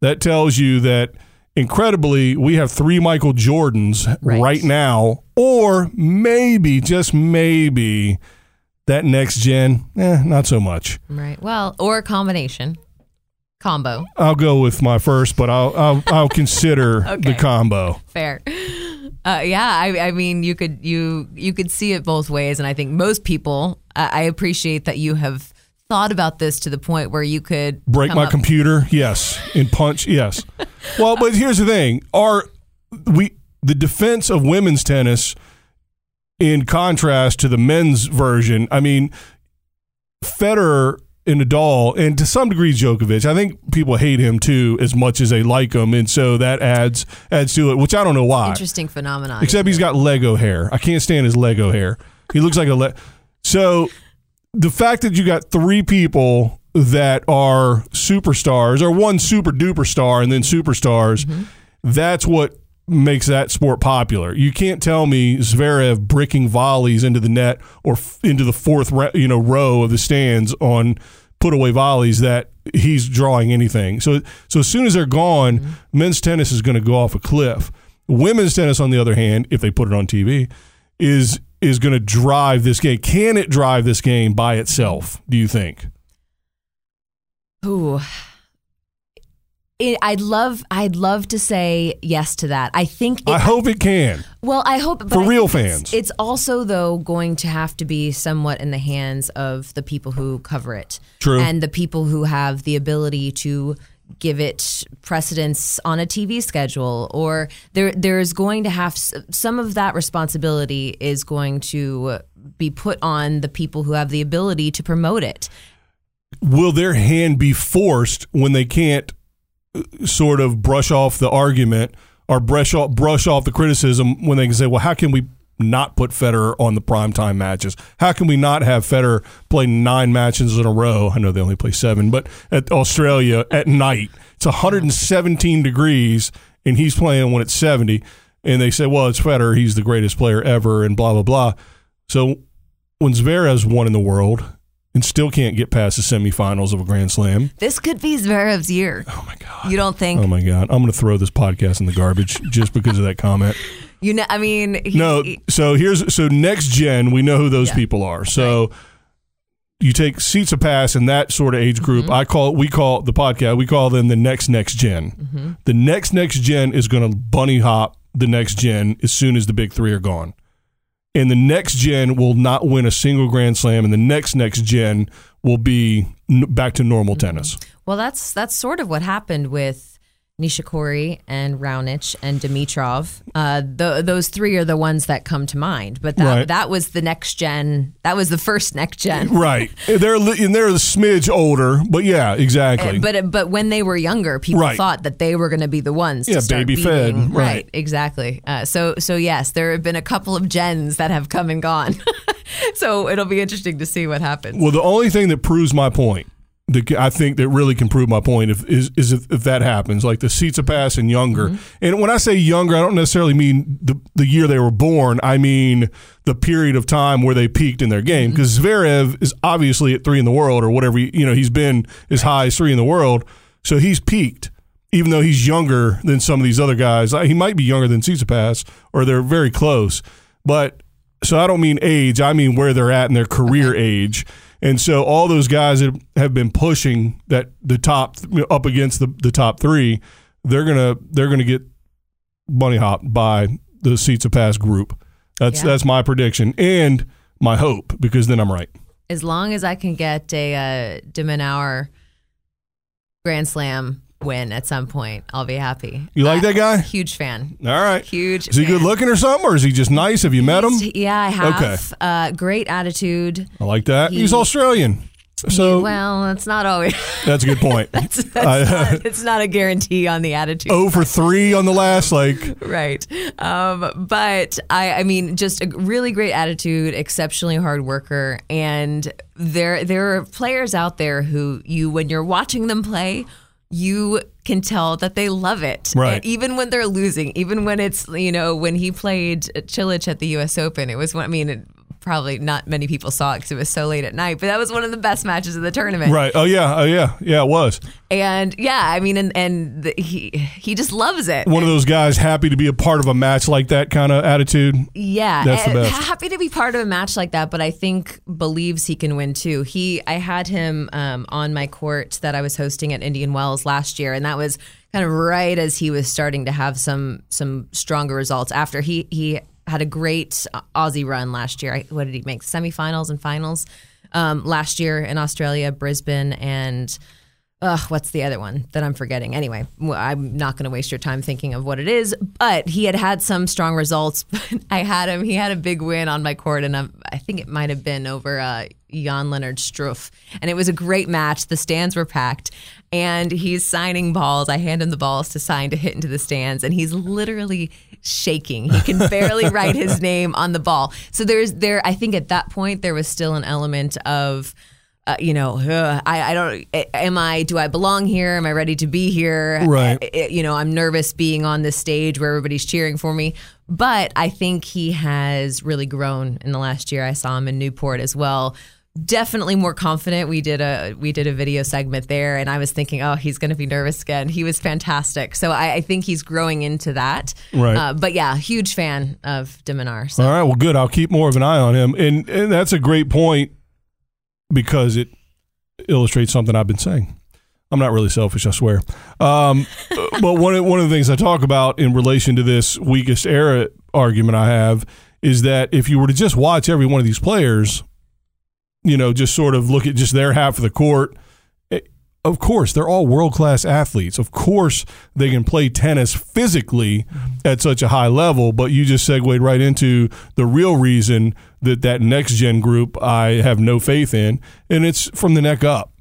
That tells you that incredibly we have three Michael Jordans right, Right. now, or maybe, just maybe, that next gen, eh, not so much. Right. Well, or a combination, combo. I'll go with my first, but I'll I'll, I'll consider the combo. Fair. Uh, yeah, I, I mean, you could you you could see it both ways, and I think most people. I I appreciate that you have thought about this to the point where you could Break my up- computer, yes, and punch, yes. well, but here's the thing: are we the defense of women's tennis, in contrast to the men's version. I mean, Federer and Nadal, and to some degree Djokovic. I think people hate him too as much as they like him, and so that adds adds to it. Which I don't know why. Interesting phenomenon. Except he's got Lego hair. I can't stand his Lego hair. He looks like a le- so. The fact that you got three people that are superstars, or one super duper star and then superstars, mm-hmm. that's what makes that sport popular. You can't tell me Zverev bricking volleys into the net or f- into the fourth ra- you know row of the stands on put away volleys that he's drawing anything. So so as soon as they're gone, mm-hmm. men's tennis is going to go off a cliff. Women's tennis, on the other hand, if they put it on TV, is is going to drive this game. Can it drive this game by itself? Do you think? Ooh. It, I'd love I'd love to say yes to that. I think it, I hope it can. Well, I hope but For I real think it's- fans. It's, also though going to have to be somewhat in the hands of the people who cover it, True. and the people who have the ability to give it precedence on a TV schedule, or there there's going to have some of that responsibility is going to be put on the people who have the ability to promote it. Will their hand be forced when they can't uh, sort of brush off the argument or brush off brush off the criticism when they can say, "Well, how can we not put Federer on the primetime matches? How can we not have Federer play nine matches in a row? I know they only play seven, but at Australia at night, it's 117 degrees, and he's playing when it's 70. And they say, well, it's Federer, he's the greatest player ever, and blah blah blah. So when Zverev's won in the world and still can't get past the semifinals of a Grand Slam, This could be Zverev's year. oh my god. You don't think? Oh my God! I'm going to throw this podcast in the garbage just because of that comment. You know, I mean, he, No, so here's so next gen. We know who those Yeah. people are. So you take Tsitsipas in that sort of age Mm-hmm. group. I call we call the podcast. We call them the next next gen. Mm-hmm. The next next gen is going to bunny hop the next gen as soon as the big three are gone. And the next gen will not win a single Grand Slam, and the next next gen will be n- back to normal Mm-hmm. tennis. Well, that's that's sort of what happened with Nishikori and Raonic and Dimitrov. Uh, th- those three are the ones that come to mind. But that Right. that was the next gen. That was the first next gen. Right. They're and they're a smidge older, but yeah, exactly. But but when they were younger, people Right. thought that they were going to be the ones. Yeah, baby fed, beating- right. exactly. Uh, so so yes, there have been a couple of gens that have come and gone. so it'll be interesting to see what happens. Well, the only thing that proves my point, that I think that really can prove my point, if, is, is if, if that happens, like the Tsitsipas and younger. Mm-hmm. And when I say younger, I don't necessarily mean the, the year they were born. I mean the period of time where they peaked in their game. Mm-hmm. Because Zverev is obviously at three in the world or whatever, you know, he's been as high as three in the world. So he's peaked. Even though he's younger than some of these other guys, he might be younger than Tsitsipas, or they're very close. But so I don't mean age, I mean where they're at in their career age. And so all those guys that have been pushing that the top up against the, the top three, they're gonna they're gonna get bunny hopped by the Tsitsipas group. That's Yeah. that's my prediction and my hope because then I'm right. As long as I can get a uh, de Minaur Grand Slam win at some point, I'll be happy. You like that guy? Huge fan. All right. Huge. Is he good looking or something, or is he just nice? Have you met him? Yeah, I have. Okay. Uh, great attitude. I like that. He's Australian, so well, that's not always. that's a good point. it's, it's I- not, it's not a guarantee on the attitude. Oh for three on the last, like right. Um, but I, I mean, just a really great attitude, exceptionally hard worker, and there there are players out there who you, when you're watching them play, you can tell that they love it. Right. Even when they're losing, even when it's you know when he played Cilic at the U.S. Open, it was. I mean. Probably not many people saw it because it was so late at night, but that was one of the best matches of the tournament. right. Oh yeah, oh yeah, yeah. It was And yeah, I mean, and and the, he he just loves it. one of those guys happy to be a part of a match like that kind of attitude. Yeah, That's the best. happy to be part of a match like that, but I think believes he can win too. He, I had him um, on my court that I was hosting at Indian Wells last year, and that was kind of right as he was starting to have some some stronger results. After he he had a great Aussie run last year. What did he make? Semifinals and finals um, last year in Australia, Brisbane, and. Ugh, what's the other one that I'm forgetting? Anyway, I'm not going to waste your time thinking of what it is. But he had had some strong results. I had him. He had a big win on my court, and i I think it might have been over uh, Jan-Lennard Struff. And it was a great match. The stands were packed, and he's signing balls. I hand him the balls to sign to hit into the stands, and he's literally shaking. He can barely write his name on the ball. So there's there. I think at that point there was still an element of uh, you know, uh, I, I don't, am I, do I belong here? Am I ready to be here? Right. Uh, you know, I'm nervous being on this stage where everybody's cheering for me. But I think he has really grown in the last year. I saw him in Newport as well. Definitely more confident. We did a we did a video segment there, and I was thinking, oh, he's going to be nervous again. He was fantastic, so I, I think he's growing into that. Right. Uh, but yeah, huge fan of de Minaur. So All right, well, good. I'll keep more of an eye on him, and and that's a great point because it illustrates something I've been saying. I'm not really selfish, I swear. Um, but one of, one of the things I talk about in relation to this weakest era argument I have is that if you were to just watch every one of these players, you know, just sort of look at just their half of the court. eh, Of course, they're all world class athletes. Of course, they can play tennis physically at such a high level. But you just segued right into the real reason that that next gen group I have no faith in, and it's from the neck up.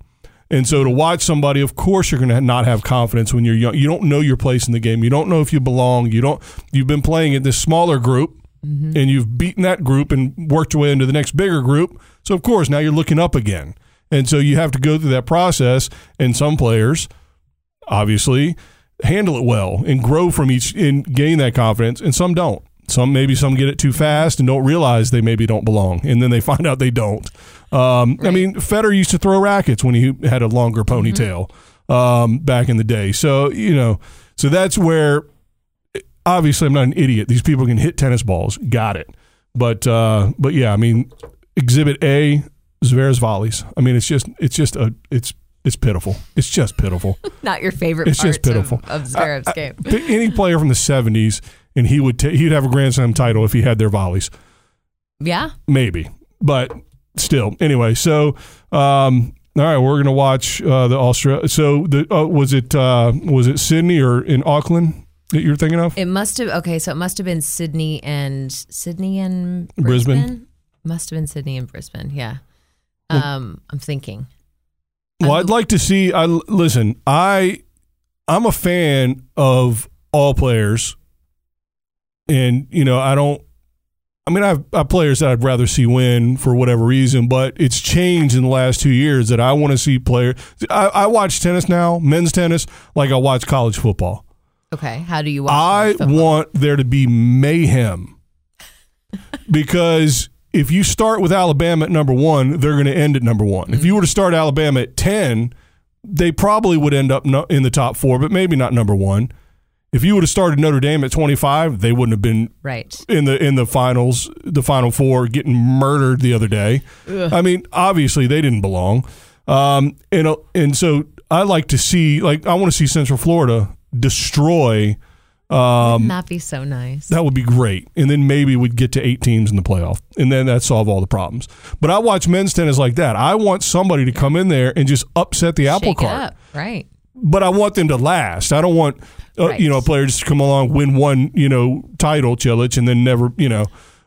And so to watch somebody, of course, you're going to not have confidence when you're young. You don't know your place in the game. You don't know if you belong. You don't. You've been playing in this smaller group, and you've beaten that group and worked your way into the next bigger group. So of course, now you're looking up again. And so you have to go through that process. And some players, obviously, handle it well and grow from each and gain that confidence, and some don't. Some maybe some get it too fast and don't realize they maybe don't belong, and then they find out they don't. Um, I mean, Federer used to throw rackets when he had a longer ponytail um, back in the day. So you know, so that's where obviously I'm not an idiot. These people can hit tennis balls, got it. But uh, but yeah, I mean, Exhibit A, Zverev's volleys. I mean, it's just it's just a it's it's pitiful. It's just pitiful. not your favorite It's just pitiful. of, of Zverev's game. Pick any player from the '70s, and he would ta- he'd have a Grand Slam title if he had their volleys. Yeah. Maybe, but still. Anyway, so um, All right, we're gonna watch uh, the Australia. So the uh, was it uh, was it Sydney or in Auckland that you're thinking of? It must have okay, so it must have been Sydney and Sydney and Brisbane? Brisbane. Must have been Sydney and Brisbane. Yeah. Um, I'm thinking. Well, I'd like to see. I listen. I I'm a fan of all players, and you know I don't. I mean, I have, I have players that I'd rather see win for whatever reason, but it's changed in the last two years that I want to see players. I, I watch tennis now, men's tennis, like I watch college football. Okay, how do you watch? I football? want there to be mayhem because if you start with Alabama at number one, they're going to end at number one. If you were to start Alabama at 10, they probably would end up in the top four, but maybe not number one. If you would have started Notre Dame at 25, they wouldn't have been right. in the in the finals, the final four, getting murdered the other day. I mean, obviously they didn't belong, um, and uh, and so I like to see, like, I want to see Central Florida destroy. Um, Wouldn't that be so nice? that would be great, and then maybe we'd get to eight teams in the playoff, and then that solve all the problems. But I watch men's tennis like that. I want somebody to come in there and just upset the apple Shake it cart up. Right. but I want them to last. I don't want uh, Right. you know a player just to come along, win one you know title, Cilic, and then never you know.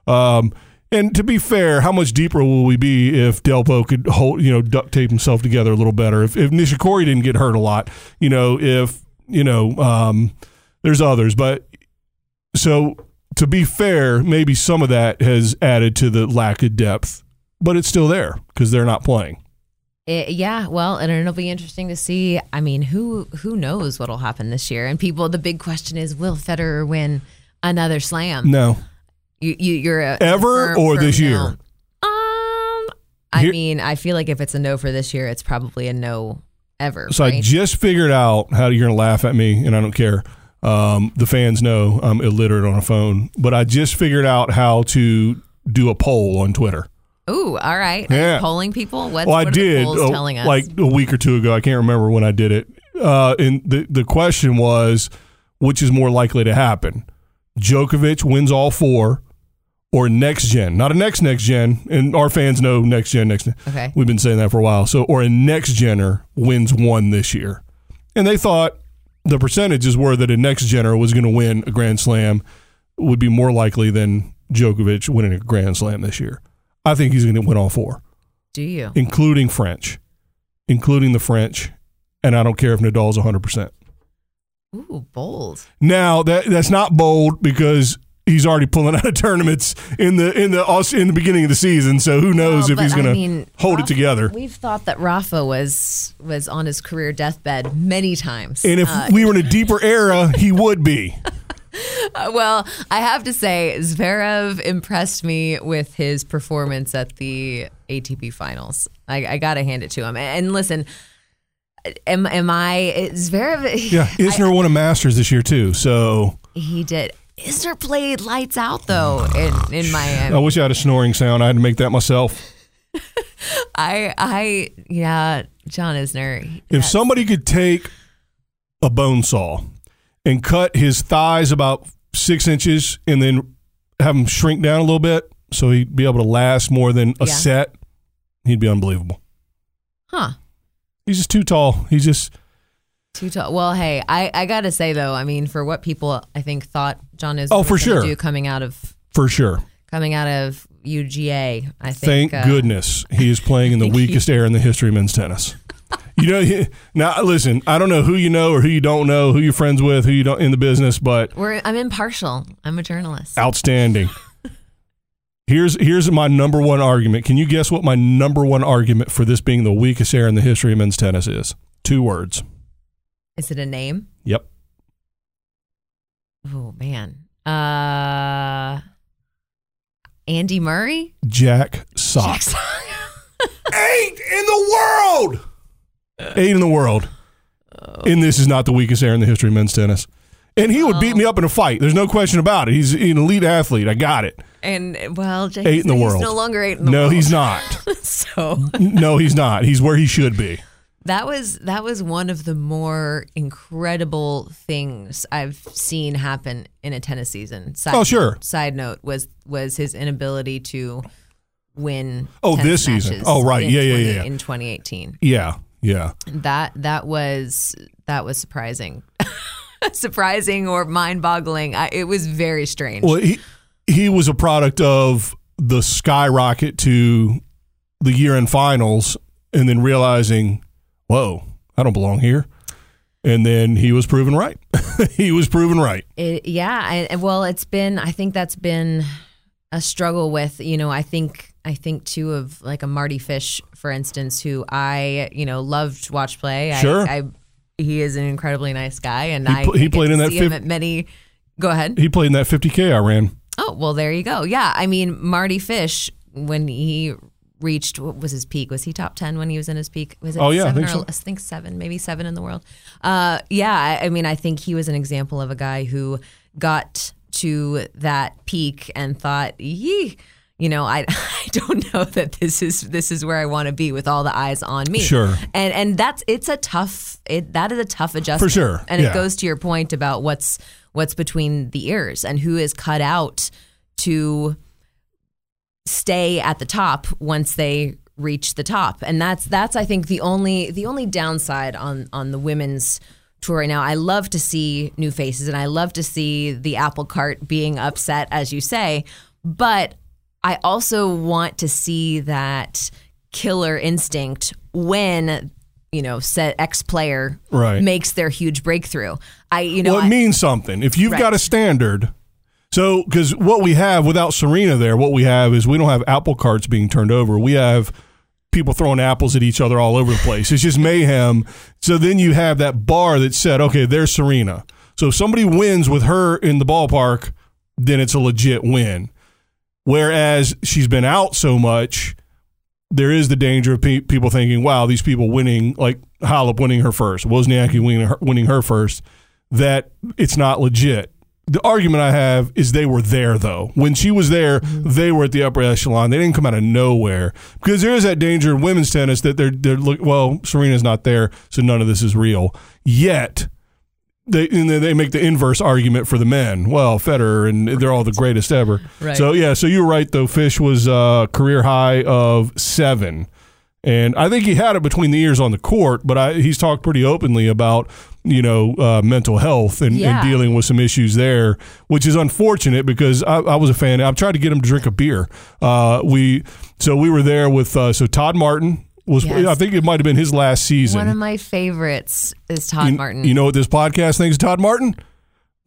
Um, and to be fair, how much deeper will we be if Delpo could hold you know duct tape himself together a little better? If if Nishikori didn't get hurt a lot, you know, if you know, um, there's others, but so to be fair, maybe some of that has added to the lack of depth, but it's still there because they're not playing. It, yeah, well, and it'll be interesting to see. I mean, who who knows what'll happen this year? And people, the big question is, will Federer win another Slam? No, You, you you're a Ever firm- or firm this year? Um, I Here- mean, I feel like if it's a no for this year, it's probably a no ever. So I just figured out how you're going to laugh at me, and I don't care. Um, the fans know I'm illiterate on a phone, but I just figured out how to do a poll on Twitter. Ooh, all right. Are Yeah. polling people. What's, well, I what are the did polls uh, telling us? like a week or two ago. I can't remember when I did it. Uh, and the the question was, which is more likely to happen? Djokovic wins all four, or next gen? Not a next next gen, and our fans know next gen next. Okay. we've been saying that for a while. So, or a next gener wins one this year, and they thought the percentages were that a next gener was going to win a Grand Slam would be more likely than Djokovic winning a Grand Slam this year. I think he's going to win all four Do you? including French, including the French, and I don't care if Nadal's 100%. Ooh, bold. Now, that that's not bold because he's already pulling out of tournaments in the in the in the beginning of the season, so who knows if he's I going to hold it together. We've thought that Rafa was was on his career deathbed many times. And if Uh, we were in a deeper era, he would be. Uh, well, I have to say, Zverev impressed me with his performance at the ATP finals. I, I got to hand it to him. And listen, am, am I Zverev? Yeah, Isner won a Masters this year too, so he did. Isner played lights out though in, in Miami. I wish I had a snoring sound. I had to make that myself. I I yeah, John Isner. If that's- somebody could take a bone saw and cut his thighs about six inches and then have him shrink down a little bit so he'd be able to last more than a Yeah. set, he'd be unbelievable. huh? He's just too tall. He's just Too tall. Well, hey, I, I gotta say though, I mean, for what people I think thought John is Oh, for sure. do coming out of for sure. coming out of UGA, I Thank uh, goodness he is playing in the weakest era in the history of men's tennis. You know, he- now listen. I don't know who you know or who you don't know, who you're friends with, who you don't in the business, but We're I'm impartial. I'm a journalist. outstanding. Here's here's my number one argument. Can you guess what my number one argument for this being the weakest era in the history of men's tennis is? Two words. Is it a name? Yep. Oh man. Uh Andy Murray? Jack Sock. Eight in the world. Eight in the world. And this is not the weakest air in the history of men's tennis. And he would beat me up in a fight. There's no question about it. He's an elite athlete. I got it. And well, Jay, Eight in the he's world. no longer eight in the No, world. No, he's not. so No, he's not. He's where he should be. That was that was one of the more incredible things I've seen happen in a tennis season. Side Oh, sure. Note, side note was was his inability to win. Oh, this season. Oh, right. in Yeah, yeah, 20 yeah. In 2018, Yeah, yeah. that that was that was surprising, surprising or mind boggling. It was very strange. Well, he he was a product of the skyrocket to the year end finals, and then realizing, whoa, I don't belong here. And then he was proven right. he was proven right. It, yeah, I, well, it's been. I think that's been a struggle with. You know, I think I think too of like a Mardy Fish, for instance, who I you know loved to watch play. I- Sure. I, he is an incredibly nice guy, and He I pl- he played in that see him fif- at many. Go ahead. He played in that 50K I ran. Oh well, there you go. Yeah, I mean Mardy Fish when he reached what was his peak? Was he top ten when he was in his peak? Was it Oh, yeah, I think or so. I think seven, maybe seven in the world. Uh, yeah, I, I mean I think he was an example of a guy who got to that peak and thought, yee. You know, I, I don't know that this is this is where I want to be with all the eyes on me. Sure. and and that's it's a tough it that is a tough adjustment For sure, and yeah. it goes to your point about what's what's between the ears and who is cut out to stay at the top once they reach the top and that's that's i think the only the only downside on on the women's tour right now i love to see new faces and i love to see the apple cart being upset as you say but i also want to see that killer instinct when you know said ex player Right. makes their huge breakthrough i you know well, it I- means something. If you've Right. got a standard, so because what we have without Serena there, what we have is we don't have apple carts being turned over. We have people throwing apples at each other all over the place. It's just mayhem. So then you have that bar that said, okay, there's Serena. So if somebody wins with her in the ballpark, then it's a legit win. Whereas she's been out so much, there is the danger of pe- people thinking, wow, these people winning, like Halep winning her first, Wozniacki winning her, winning her first, that it's not legit. The argument I have is they were there though. When she was there, mm-hmm. they were at the upper echelon. They didn't come out of nowhere because there is that danger in women's tennis that they're they're look. Well, Serena's not there, so none of this is real yet. They and then they make the inverse argument for the men. Well, Federer and they're all the greatest ever. Right. So yeah, so you're right though. Fish was a career high of seven, and I think he had it between the ears on the court. But I, he's talked pretty openly about you know uh, mental health and, Yeah. and dealing with some issues there, which is unfortunate because I, I was a fan. I've tried to get him to drink a beer. Uh, we so we were there with uh, so Todd Martin was Yes. I think it might have been his last season. One of my favorites is Todd you, Martin. you know what this podcast thinks Todd Martin?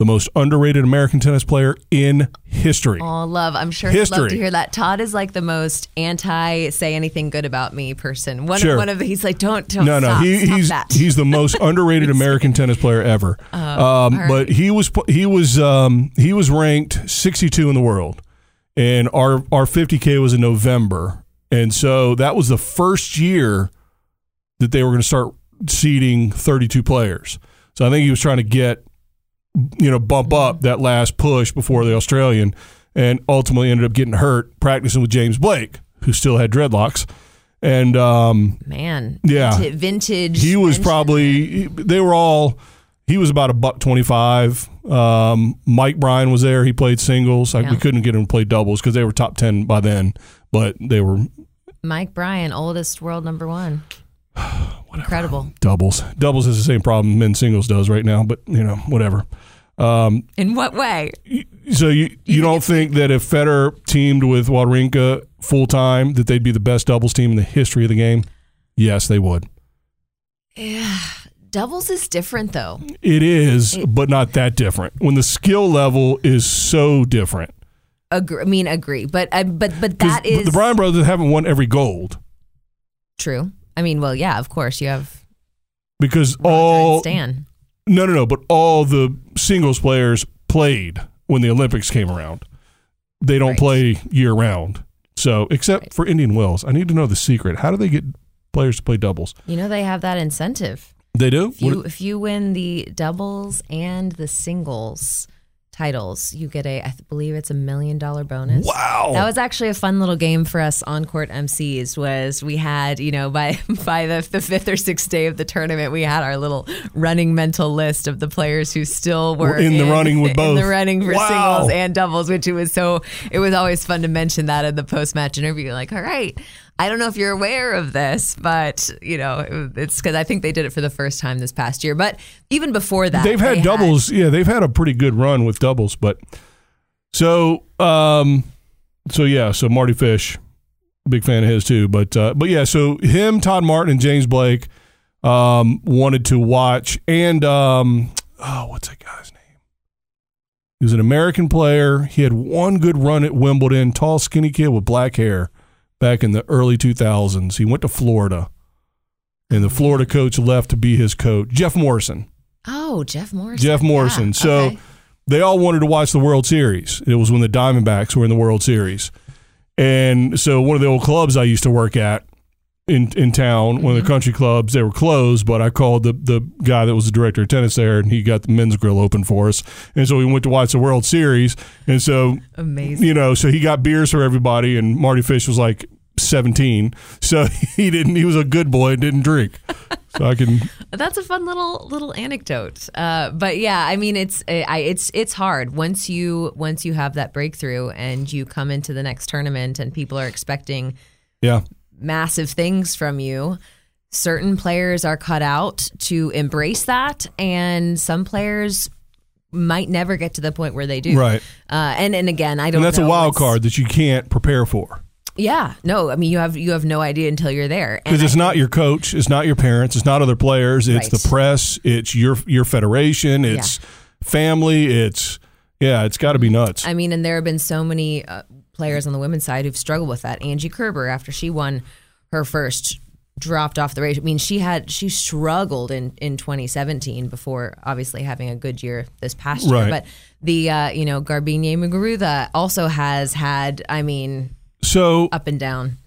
The most underrated American tennis player in history. Oh, love. I'm sure he'd love History. to hear that. Todd is like the most anti say anything good about me person. One, Sure. one of he's like, don't, don't no, no, he, stop he's that. he's the most underrated American tennis player ever. um, But he was he was um, he was ranked 62 in the world, and our our 50k was in November, and so that was the first year that they were going to start seeding 32 players. So I think he was trying to get you know bump up that last push before the Australian, and ultimately ended up getting hurt practicing with James Blake, who still had dreadlocks, and. Um, Man, Yeah. vintage. vintage he was vintage- probably they were all he was about a buck 25 um, mike bryan was there he played singles I, we couldn't get him to play doubles because they were top 10 by then but they were Mike Bryan, oldest world number one. Incredible. doubles doubles is the same problem men's singles does right now but you know whatever um, In what way? so you, you don't think that if Federer teamed with Wawrinka full time that they'd be the best doubles team in the history of the game yes they would Yeah. Doubles is different though. it is but not that different when the skill level is so different Agree, I mean, agree, but uh, but but that is the Bryan brothers haven't won every gold true. I mean, well, yeah, of course you have because Roger all Stan. no no no, but all the singles players played when the Olympics came around. They don't Right. play year round. So except for Indian Wells, I need to know the secret. How do they get players to play doubles? You know they have that incentive. They do. If you if you win the doubles and the singles titles, you get a I believe it's a million dollar bonus. Wow. That was actually a fun little game for us on court MCs. Was we had you know by by the, the fifth or sixth day of the tournament, we had our little running mental list of the players who still were Were in the running with in both. the running for Wow. singles and doubles, which it was so it was always fun to mention that in the post match interview. Like, all right, I don't know if you're aware of this, but you know it's because I think they did it for the first time this past year. But even before that, they've had they doubles. yeah, they've had a pretty good run with doubles, but so um, so yeah, so Mardy Fish, big fan of his too. But uh, but yeah, so him, Todd Martin, and James Blake um, wanted to watch, and um, oh, what's that guy's name? He was an American player. He had one good run at Wimbledon. Tall, skinny kid with black hair back in the early 2000s. He went to Florida, and the Florida coach left to be his coach, Jeff Morrison. Oh, Jeff Morrison. Jeff Morrison. Yeah, so okay. they all wanted to watch the World Series. It was when the Diamondbacks were in the World Series. And so one of the old clubs I used to work at in in town, one of the country clubs, they were closed, but I called the the guy that was the director of tennis there and he got the men's grill open for us. And so we went to watch the World Series. And so amazing. you know, so he got beers for everybody and Mardy Fish was like 17. So he didn't he was a good boy and didn't drink. So I can That's a fun little little anecdote. Uh, but yeah, I mean, it's I, it's it's hard once you once you have that breakthrough and you come into the next tournament and people are expecting yeah. Massive things from you. Certain players are cut out to embrace that, and some players might never get to the point where they do. Right. Uh, and and again, I don't. And that's a wild what's- card that you can't prepare for. Yeah. No. I mean, you have you have no idea until you're there. Because it's I not your coach, it's not your parents, it's not other players, it's Right. the press, it's your your federation, it's family, it's yeah, it's got to be nuts. I mean, and there have been so many uh, players on the women's side who've struggled with that. Angie Kerber, after she won her first, dropped off the race. I mean, she had she struggled in in 2017 before obviously having a good year this past year. Right. But the uh, you know Garbine Muguruza also has had. I mean, so up and down.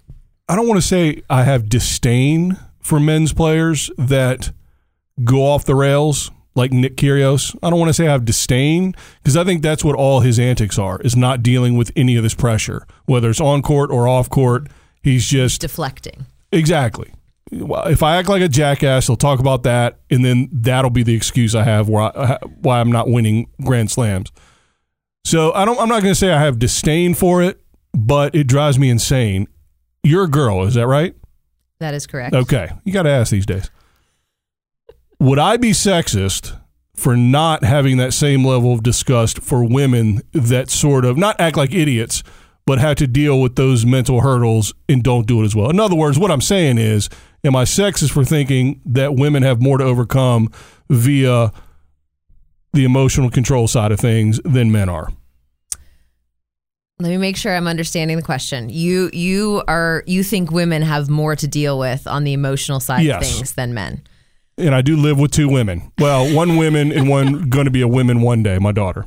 I don't want to say I have disdain for men's players that go off the rails like Nick Kyrgios. I don't want to say I have disdain because I think that's what all his antics are is not dealing with any of this pressure, whether it's on court or off court. He's just Deflecting. Exactly. Well, If I act like a jackass, they'll talk about that, and then that'll be the excuse I have why I, why I'm not winning Grand Slams. So I don't. I'm not going to say I have disdain for it, but it drives me insane. You're a girl, is that right? That is correct. Okay, you got to ask these days. Would I be sexist for not having that same level of disgust for women that sort of not act like idiots, but have to deal with those mental hurdles and don't do it as well? In other words, what I'm saying is, am I sexist for thinking that women have more to overcome via the emotional control side of things than men are? Let me make sure I'm understanding the question. You you are you think women have more to deal with on the emotional side Yes. of things than men? And I do live with two women. Well, one woman and one going to be a woman one day, my daughter.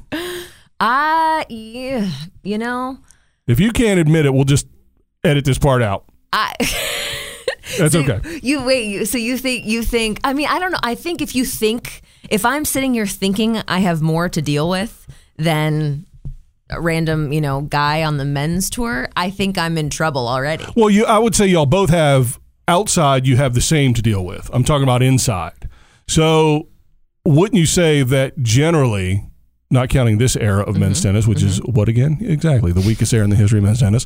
Uh yeah, you know, If you can't admit it, we'll just edit this part out. I That's So okay. You wait. You, so you think you think? I mean, I don't know. I think if you think if I'm sitting here thinking I have more to deal with than a random, you know, guy on the men's tour, I think I'm in trouble already. Well, you, I would say y'all both have outside. You have the same to deal with. I'm talking about inside. So, wouldn't you say that generally, not counting this era of men's mm-hmm. tennis, which is mm-hmm. what again? Exactly the weakest era in the history of men's tennis.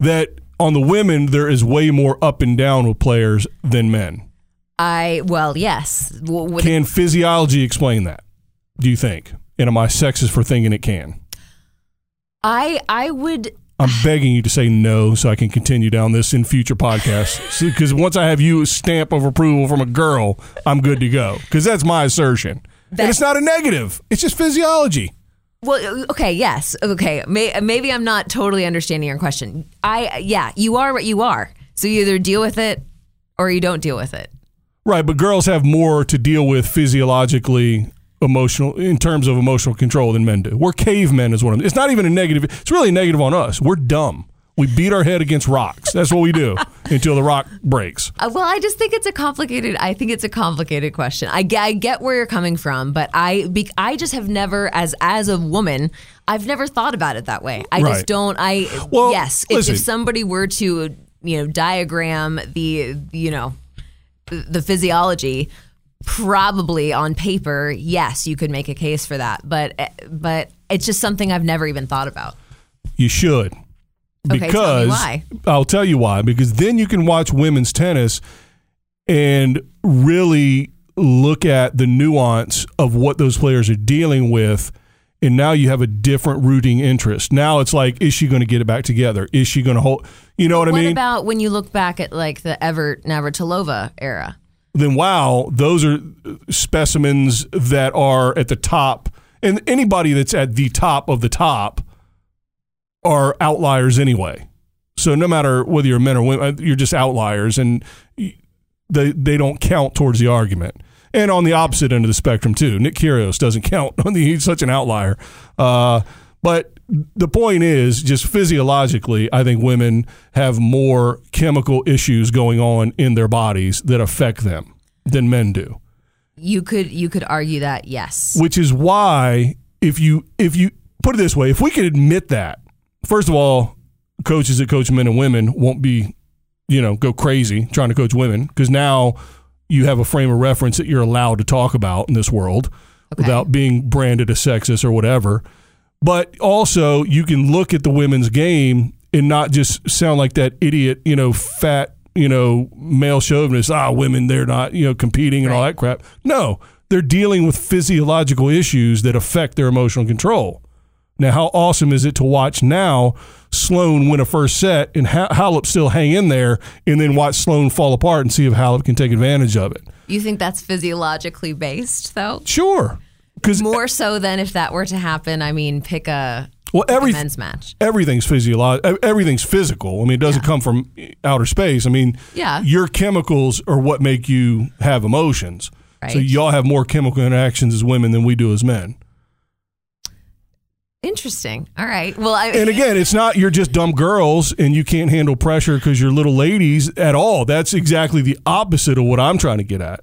That on the women there is way more up and down with players than men. I well, yes. W- Can physiology explain that? Do you think? And am I sexist for thinking it can? I I would I'm begging you to say no so I can continue down this in future podcasts. Because once I have you stamp of approval from a girl, I'm good to go. Because that's my assertion. and it's not a negative, it's just physiology. Well, okay, yes, okay. May, maybe I'm not totally understanding your question. I yeah, you are what you are. So you either deal with it or you don't deal with it. Right, but girls have more to deal with physiologically, emotional, in terms of emotional control than men do. We're cavemen, is what I'm. It's not even a negative. It's really a negative on us. We're dumb. We beat our head against rocks. That's what we do until the rock breaks. Uh, well, I just think it's a complicated. I think it's a complicated question. I, get- I get where you're coming from, but I be, I just have never, as as a woman, I've never thought about it that way. I Right. just don't. I Well, yes, if, if somebody were to you know diagram the you know the physiology, probably on paper, yes, you could make a case for that. But eh, but it's just something I've never even thought about. You should. Okay, Because. I'll tell you why. Because then you can watch women's tennis and really look at the nuance of what those players are dealing with. And now you have a different rooting interest. Now it's like, is she going to get it back together? Is she going to hold? You know what, I What mean? about when you look back at like the Evert Navratilova era? Then wow, those are specimens that are at the top. And anybody that's at the top of the top are outliers anyway. So no matter whether you're men or women, uh, you're just outliers, and they they don't count towards the argument. And on the opposite end of the spectrum too, Nick Kyrgios doesn't count. He's such an outlier. Uh, but the point is, just physiologically, I think women have more chemical issues going on in their bodies that affect them than men do You could you could argue that yes. which is why if you if you put it this way, if we could admit that, first of all, coaches that coach men and women won't be, you know, go crazy trying to coach women because now you have a frame of reference that you're allowed to talk about in this world without being branded a sexist or whatever. But also, you can look at the women's game and not just sound like that idiot, you know, fat, you know, male chauvinist. Ah, women, they're not, you know, competing and all that crap. No, they're dealing with physiological issues that affect their emotional control. Now, how awesome is it to watch now Sloane win a first set and ha- Halep still hang in there and then watch Sloane fall apart and see if Halep can take advantage of it? You think that's physiologically based though? Sure. Because More so than if that were to happen. I mean, pick a, well, every, men's match. everything's physiological. Everything's physical. I mean, it doesn't come from outer space. I mean, Yeah. your chemicals are what make you have emotions. So y'all have more chemical interactions as women than we do as men. Interesting. All right. Well, I And again, it's not you're just dumb girls and you can't handle pressure because you're little ladies at all. That's exactly the opposite of what I'm trying to get at.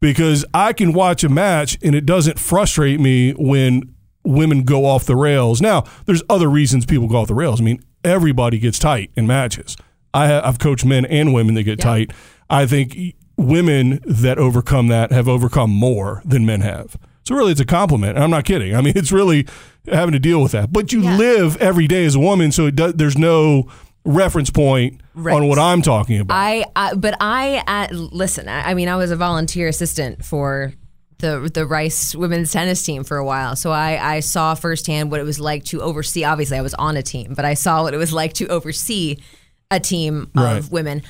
Because I can watch a match and it doesn't frustrate me when women go off the rails. Now, there's other reasons people go off the rails. I mean, everybody gets tight in matches. I have, I've coached men and women that get Yeah. tight. I think women that overcome that have overcome more than men have. So really, it's a compliment. And I'm not kidding. I mean, it's really having to deal with that. But you Yeah. live every day as a woman, so it does, there's no reference point Right. on what I'm talking about. I, I but I uh, listen. I, I mean, I was a volunteer assistant for the the Rice women's tennis team for a while, so I I saw firsthand what it was like to oversee. Obviously, I was on a team, but I saw what it was like to oversee a team Right. of women.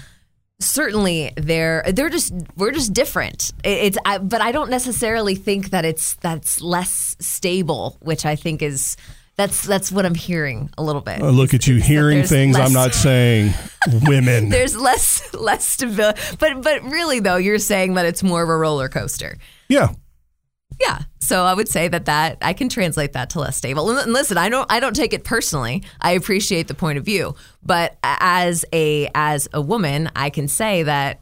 Certainly, they're they're just we're just different. It- It's I, but I don't necessarily think that it's that's less stable, which I think is. That's that's what I'm hearing a little bit. I look at you that hearing things. I'm not saying women. there's less less stability. But but really though, you're saying that it's more of a roller coaster. yeah. Yeah. So I would say that that I can translate that to less stable. And listen, I don't I don't take it personally. I appreciate the point of view, but as a as a woman, I can say that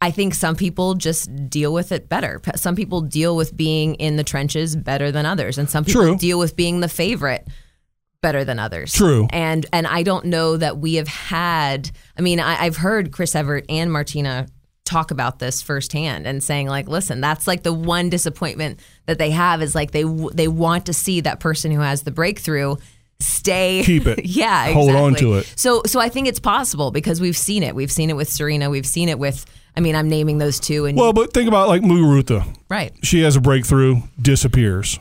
I think some people just deal with it better. Some people deal with being in the trenches better than others, and some people True. deal with being the favorite better than others. True. And and I don't know that we have had. I mean, I, I've heard Chris Everett and Martina talk about this firsthand and saying like, listen, that's like the one disappointment that they have is like they they want to see that person who has the breakthrough stay Keep it. yeah, Hold on to it. So so I think it's possible because we've seen it. We've seen it with Serena. We've seen it with. I mean, I'm naming those two and Well, but think about like Muguruza. right. She has a breakthrough, disappears.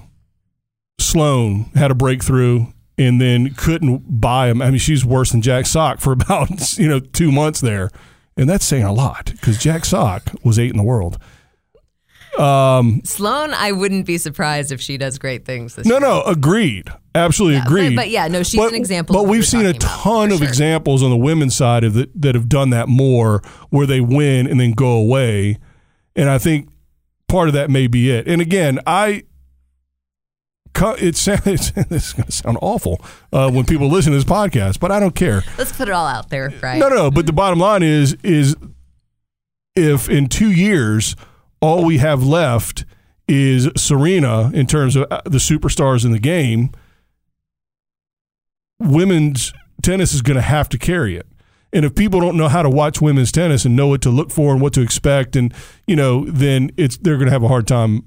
Sloane had a breakthrough and then couldn't buy him. I mean, she's worse than Jack Sock for about you know two months there, and that's saying a lot because Jack Sock was eight in the world. Sloane, I wouldn't be surprised if she does great things this No, year. no, no, agreed, absolutely but- agreed. but yeah, no, she's an example But we've seen a talking about, ton of sure. examples on the women's side of the, that have done that more, where they win and then go away, and I think part of that may be it. And again, I it sounds it's, this is going to sound awful uh, when people listen to this podcast, but I don't care. Let's put it all out there, right? No, no. But the bottom line is is if in two years all we have left is Serena in terms of uh, the superstars in the game, women's tennis is going to have to carry it. And if people don't know how to watch women's tennis and know what to look for and what to expect, and you know, then it's they're going to have a hard time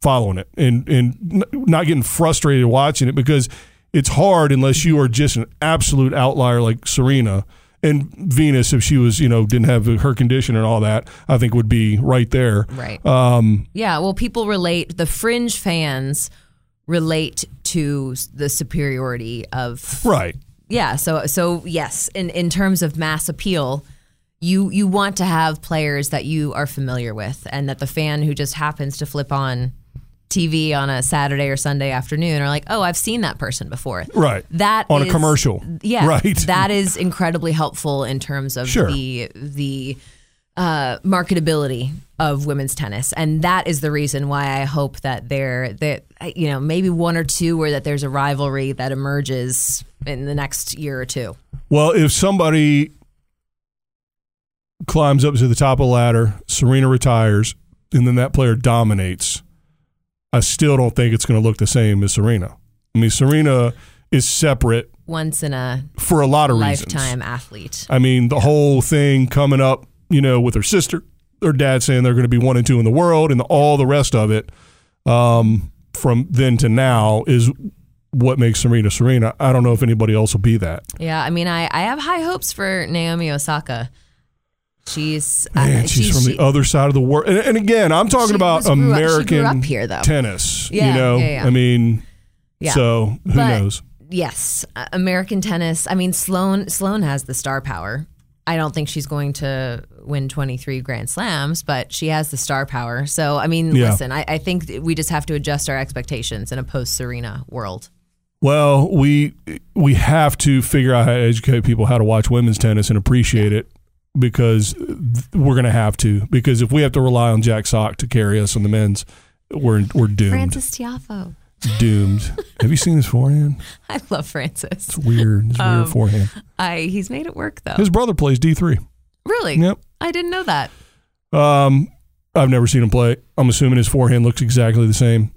following it and and not getting frustrated watching it because it's hard unless you are just an absolute outlier like Serena and Venus. If she was, you know, didn't have her condition and all that, I think would be right there. Right. Um, Yeah, well, people relate, the fringe fans relate to the superiority of right. Yeah, so so yes, in in terms of mass appeal, you you want to have players that you are familiar with and that the fan who just happens to flip on TV on a Saturday or Sunday afternoon are like, "Oh, I've seen that person before." Right. That On a commercial. Yeah. Right. That is incredibly helpful in terms of Sure. the the uh, marketability of women's tennis, and that is the reason why I hope that there that you know maybe one or two, where that there's a rivalry that emerges in the next year or two. Well, if somebody climbs up to the top of the ladder, Serena retires, and then that player dominates, I still don't think it's going to look the same as Serena. I mean, Serena is separate Once in a for a lot of reasons. lifetime athlete. I mean, the whole thing coming up, you know, with her sister, her dad saying they're going to be one and two in the world, and all the rest of it um, from then to now is what makes Serena Serena. I don't know if anybody else will be that. Yeah, I mean, I, I have high hopes for Naomi Osaka. She's Man, uh, she's from she- the other side of the world. And, and again, I'm talking about was- grew up- she American up here, though. tennis. Yeah, you know, yeah, yeah. I mean, Yeah. so who But- knows? Yes, uh, American tennis. I mean, Sloane Sloane has the star power. I don't think she's going to win 23 Grand Slams, but she has the star power. So, I mean, Yeah. listen, I, I think we just have to adjust our expectations in a post Serena world. Well, we we have to figure out how to educate people how to watch women's tennis and appreciate it because we're going to have to. Because if we have to rely on Jack Sock to carry us on the men's, we're we're doomed. Frances Tiafoe. Doomed. have you seen his forehand? I love Francis. It's weird. It's Um, weird forehand. I he's made it work though. His brother plays D three. really? Yep. I didn't know that. Um, I've never seen him play. I'm assuming his forehand looks exactly the same.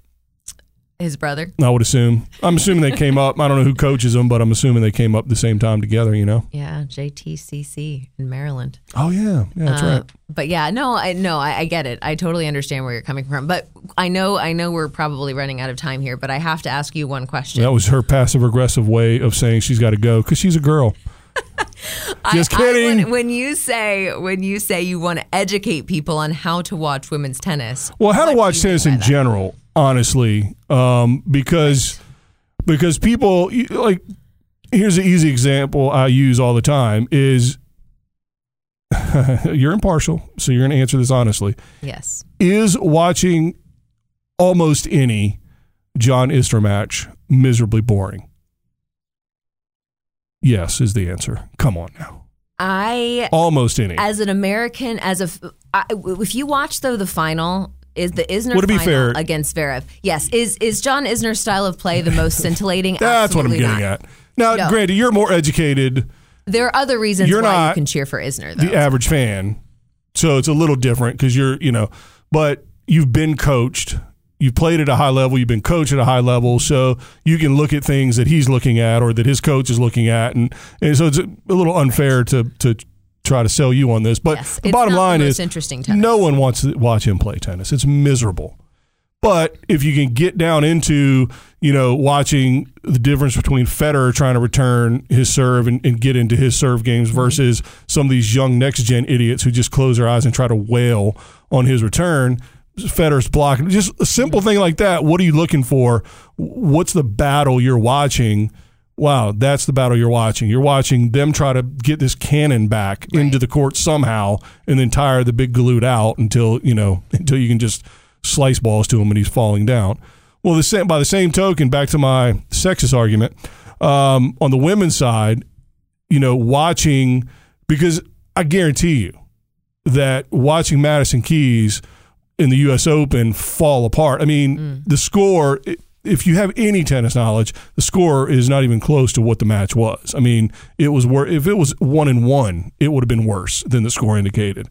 His brother. I would assume. I'm assuming they came up. I don't know who coaches them, but I'm assuming they came up the same time together. You know. Yeah, JTCC in Maryland. Oh yeah, yeah, that's Uh, right. But yeah, no, I no, I, I get it. I totally understand where you're coming from. But I know, I know, we're probably running out of time here. But I have to ask you one question. That was her passive aggressive way of saying she's got to go because she's a girl. Just I- I- kidding. when, when you say when you say you want to educate people on how to watch women's tennis, Well, how to watch tennis in that? general, honestly, um, because because people like here's an easy example I use all the time is you're impartial, so you're going to answer this honestly. Yes, Is watching almost any John Isner match miserably boring? Yes, is the answer. Come on now. I Almost any. as an American, as a I, if you watch though the final. Is the Isner Would it be final fair- against Zverev? Yes. Is is John Isner's style of play the most scintillating? That's what I'm getting not. at. Now, No. granted, you're more educated There are other reasons You're why not you can cheer for Isner. Though. the average fan. So it's a little different because you're, you know, but you've been coached. You've played at a high level. You've been coached at a high level. So you can look at things that he's looking at or that his coach is looking at. And, and so it's a, a little unfair to, to try to sell you on this. But Yes, the bottom the line most is interesting tennis. no one wants to watch him play tennis. It's miserable. But if you can get down into, you know, watching the difference between Federer trying to return his serve and, and get into his serve games Mm-hmm. versus some of these young next gen idiots who just close their eyes and try to wail on his return, Federer's blocking. Just a simple thing like that. What are you looking for? What's the battle you're watching? Wow, that's the battle you're watching. You're watching them try to get this cannon back into the court somehow and then tire the big galoot out until, you know, until you can just slice balls to him and he's falling down. Well, the same, by the same token, back to my sexist argument, um, on the women's side, you know, watching because I guarantee you that watching Madison Keys in the U.S. Open fall apart. I mean, the score. It, if you have any tennis knowledge, the score is not even close to what the match was. I mean, it was wor- if it was one and one, it would have been worse than the score indicated.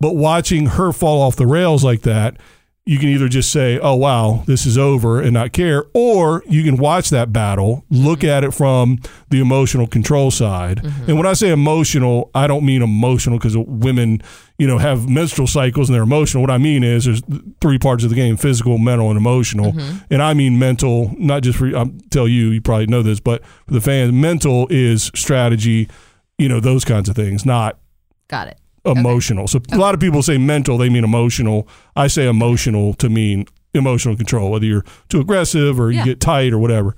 But watching her fall off the rails like that, you can either just say, "Oh wow, this is over," and not care, or you can watch that battle, look mm-hmm. at it from the emotional control side. Mm-hmm. And when I say emotional, I don't mean emotional because women, you know, have menstrual cycles and they're emotional. What I mean is there's three parts of the game: physical, mental, and emotional. Mm-hmm. And I mean mental, not just for I tell you, you probably know this, but for the fans, mental is strategy, you know, those kinds of things, not Got it. Emotional. So a lot of people say mental, they mean emotional. I say emotional to mean emotional control, whether you're too aggressive or you Yeah. get tight or whatever.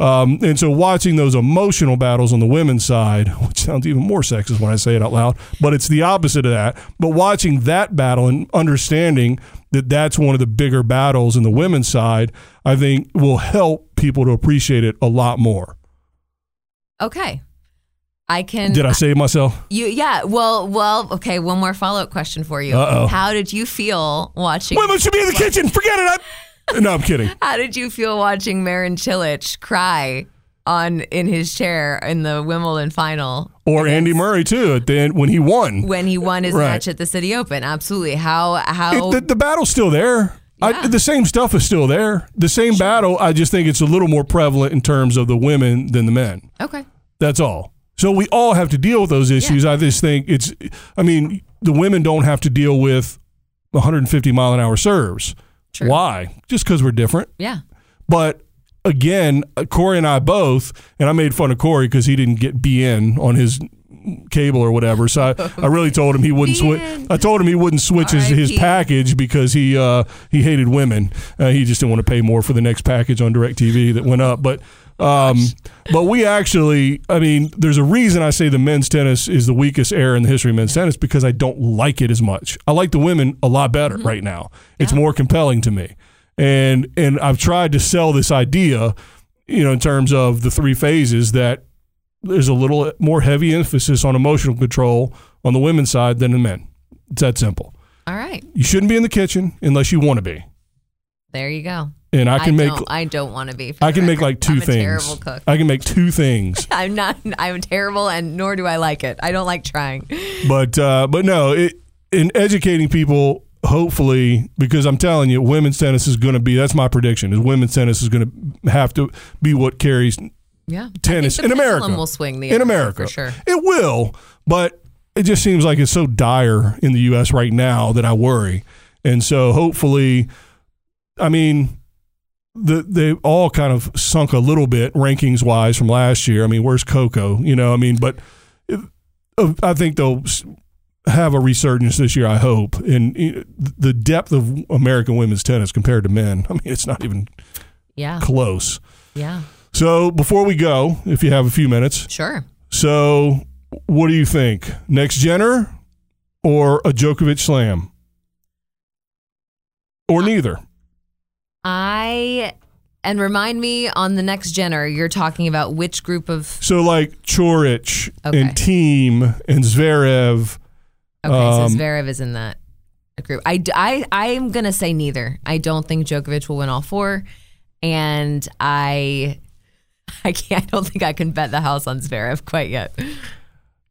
Um, and so watching those emotional battles on the women's side, which sounds even more sexist when I say it out loud, but it's the opposite of that. But watching that battle and understanding that that's one of the bigger battles in the women's side, I think will help people to appreciate it a lot more. Okay. I can. Did I say myself? You yeah. Well, well. Okay. One more follow up question for you. Uh-oh. How did you feel watching? Women should be in the kitchen. Forget it. I, no, I'm kidding. How did you feel watching Marin Cilic cry on in his chair in the Wimbledon final Or Andy Murray too at the end when he won. when he won his Right. match at the City Open? Absolutely. How how It- the, the battle's still there. I, Yeah. the same stuff is still there. The same battle. I just think it's a little more prevalent in terms of the women than the men. okay. That's all. So we all have to deal with those issues. I just think it's. I mean, the women don't have to deal with 150 mile an hour serves. True. Why? Just because we're different. Yeah. But again, uh, Corey and I both, and I made fun of Corey because he didn't get beIN on his cable or whatever. So I, I really told him he wouldn't switch. I told him he wouldn't switch his, his package because he uh, he hated women. Uh, he just didn't want to pay more for the next package on DirecTV that went up. But um, but we actually, I mean, there's a reason I say the men's tennis is the weakest era in the history of men's tennis because I don't like it as much. I like the women a lot better right now. It's more compelling to me and and I've tried to sell this idea, you know, in terms of the three phases that there's a little more heavy emphasis on emotional control on the women's side than the men. It's that simple. All right. You shouldn't be in the kitchen unless you want to be. There you go. And I can make don't, I don't want to be. I can make like 2 I'm a things. Terrible cook. I can make two things. I'm not. I'm terrible, and nor do I like it. I don't like trying. but uh, but no, it, in educating people, hopefully, because I'm telling you, women's tennis is going to be. That's my prediction. Is women's tennis is going to have to be what carries Yeah. tennis I in America. will swing the in America for sure. It will, but it just seems like it's so dire in the U.S. right now that I worry. And so hopefully, I mean, the they all kind of sunk a little bit rankings wise from last year. I mean, where's Coco? You know, I mean, but it, uh, I think they'll have a resurgence this year. I hope, and the depth of American women's tennis compared to men. I mean, it's not even Yeah. close. Yeah. So before we go, if you have a few minutes, Sure. so what do you think? Next Jenner or a Djokovic slam? Or neither? I and remind me on the next Jenner. You're talking about which group of So like Coric Okay. and Thiem and Zverev. Okay, Um, so Zverev is in that group. I I am going to say neither. I don't think Djokovic will win all four. And I I can't I don't think I can bet the house on Zverev quite yet.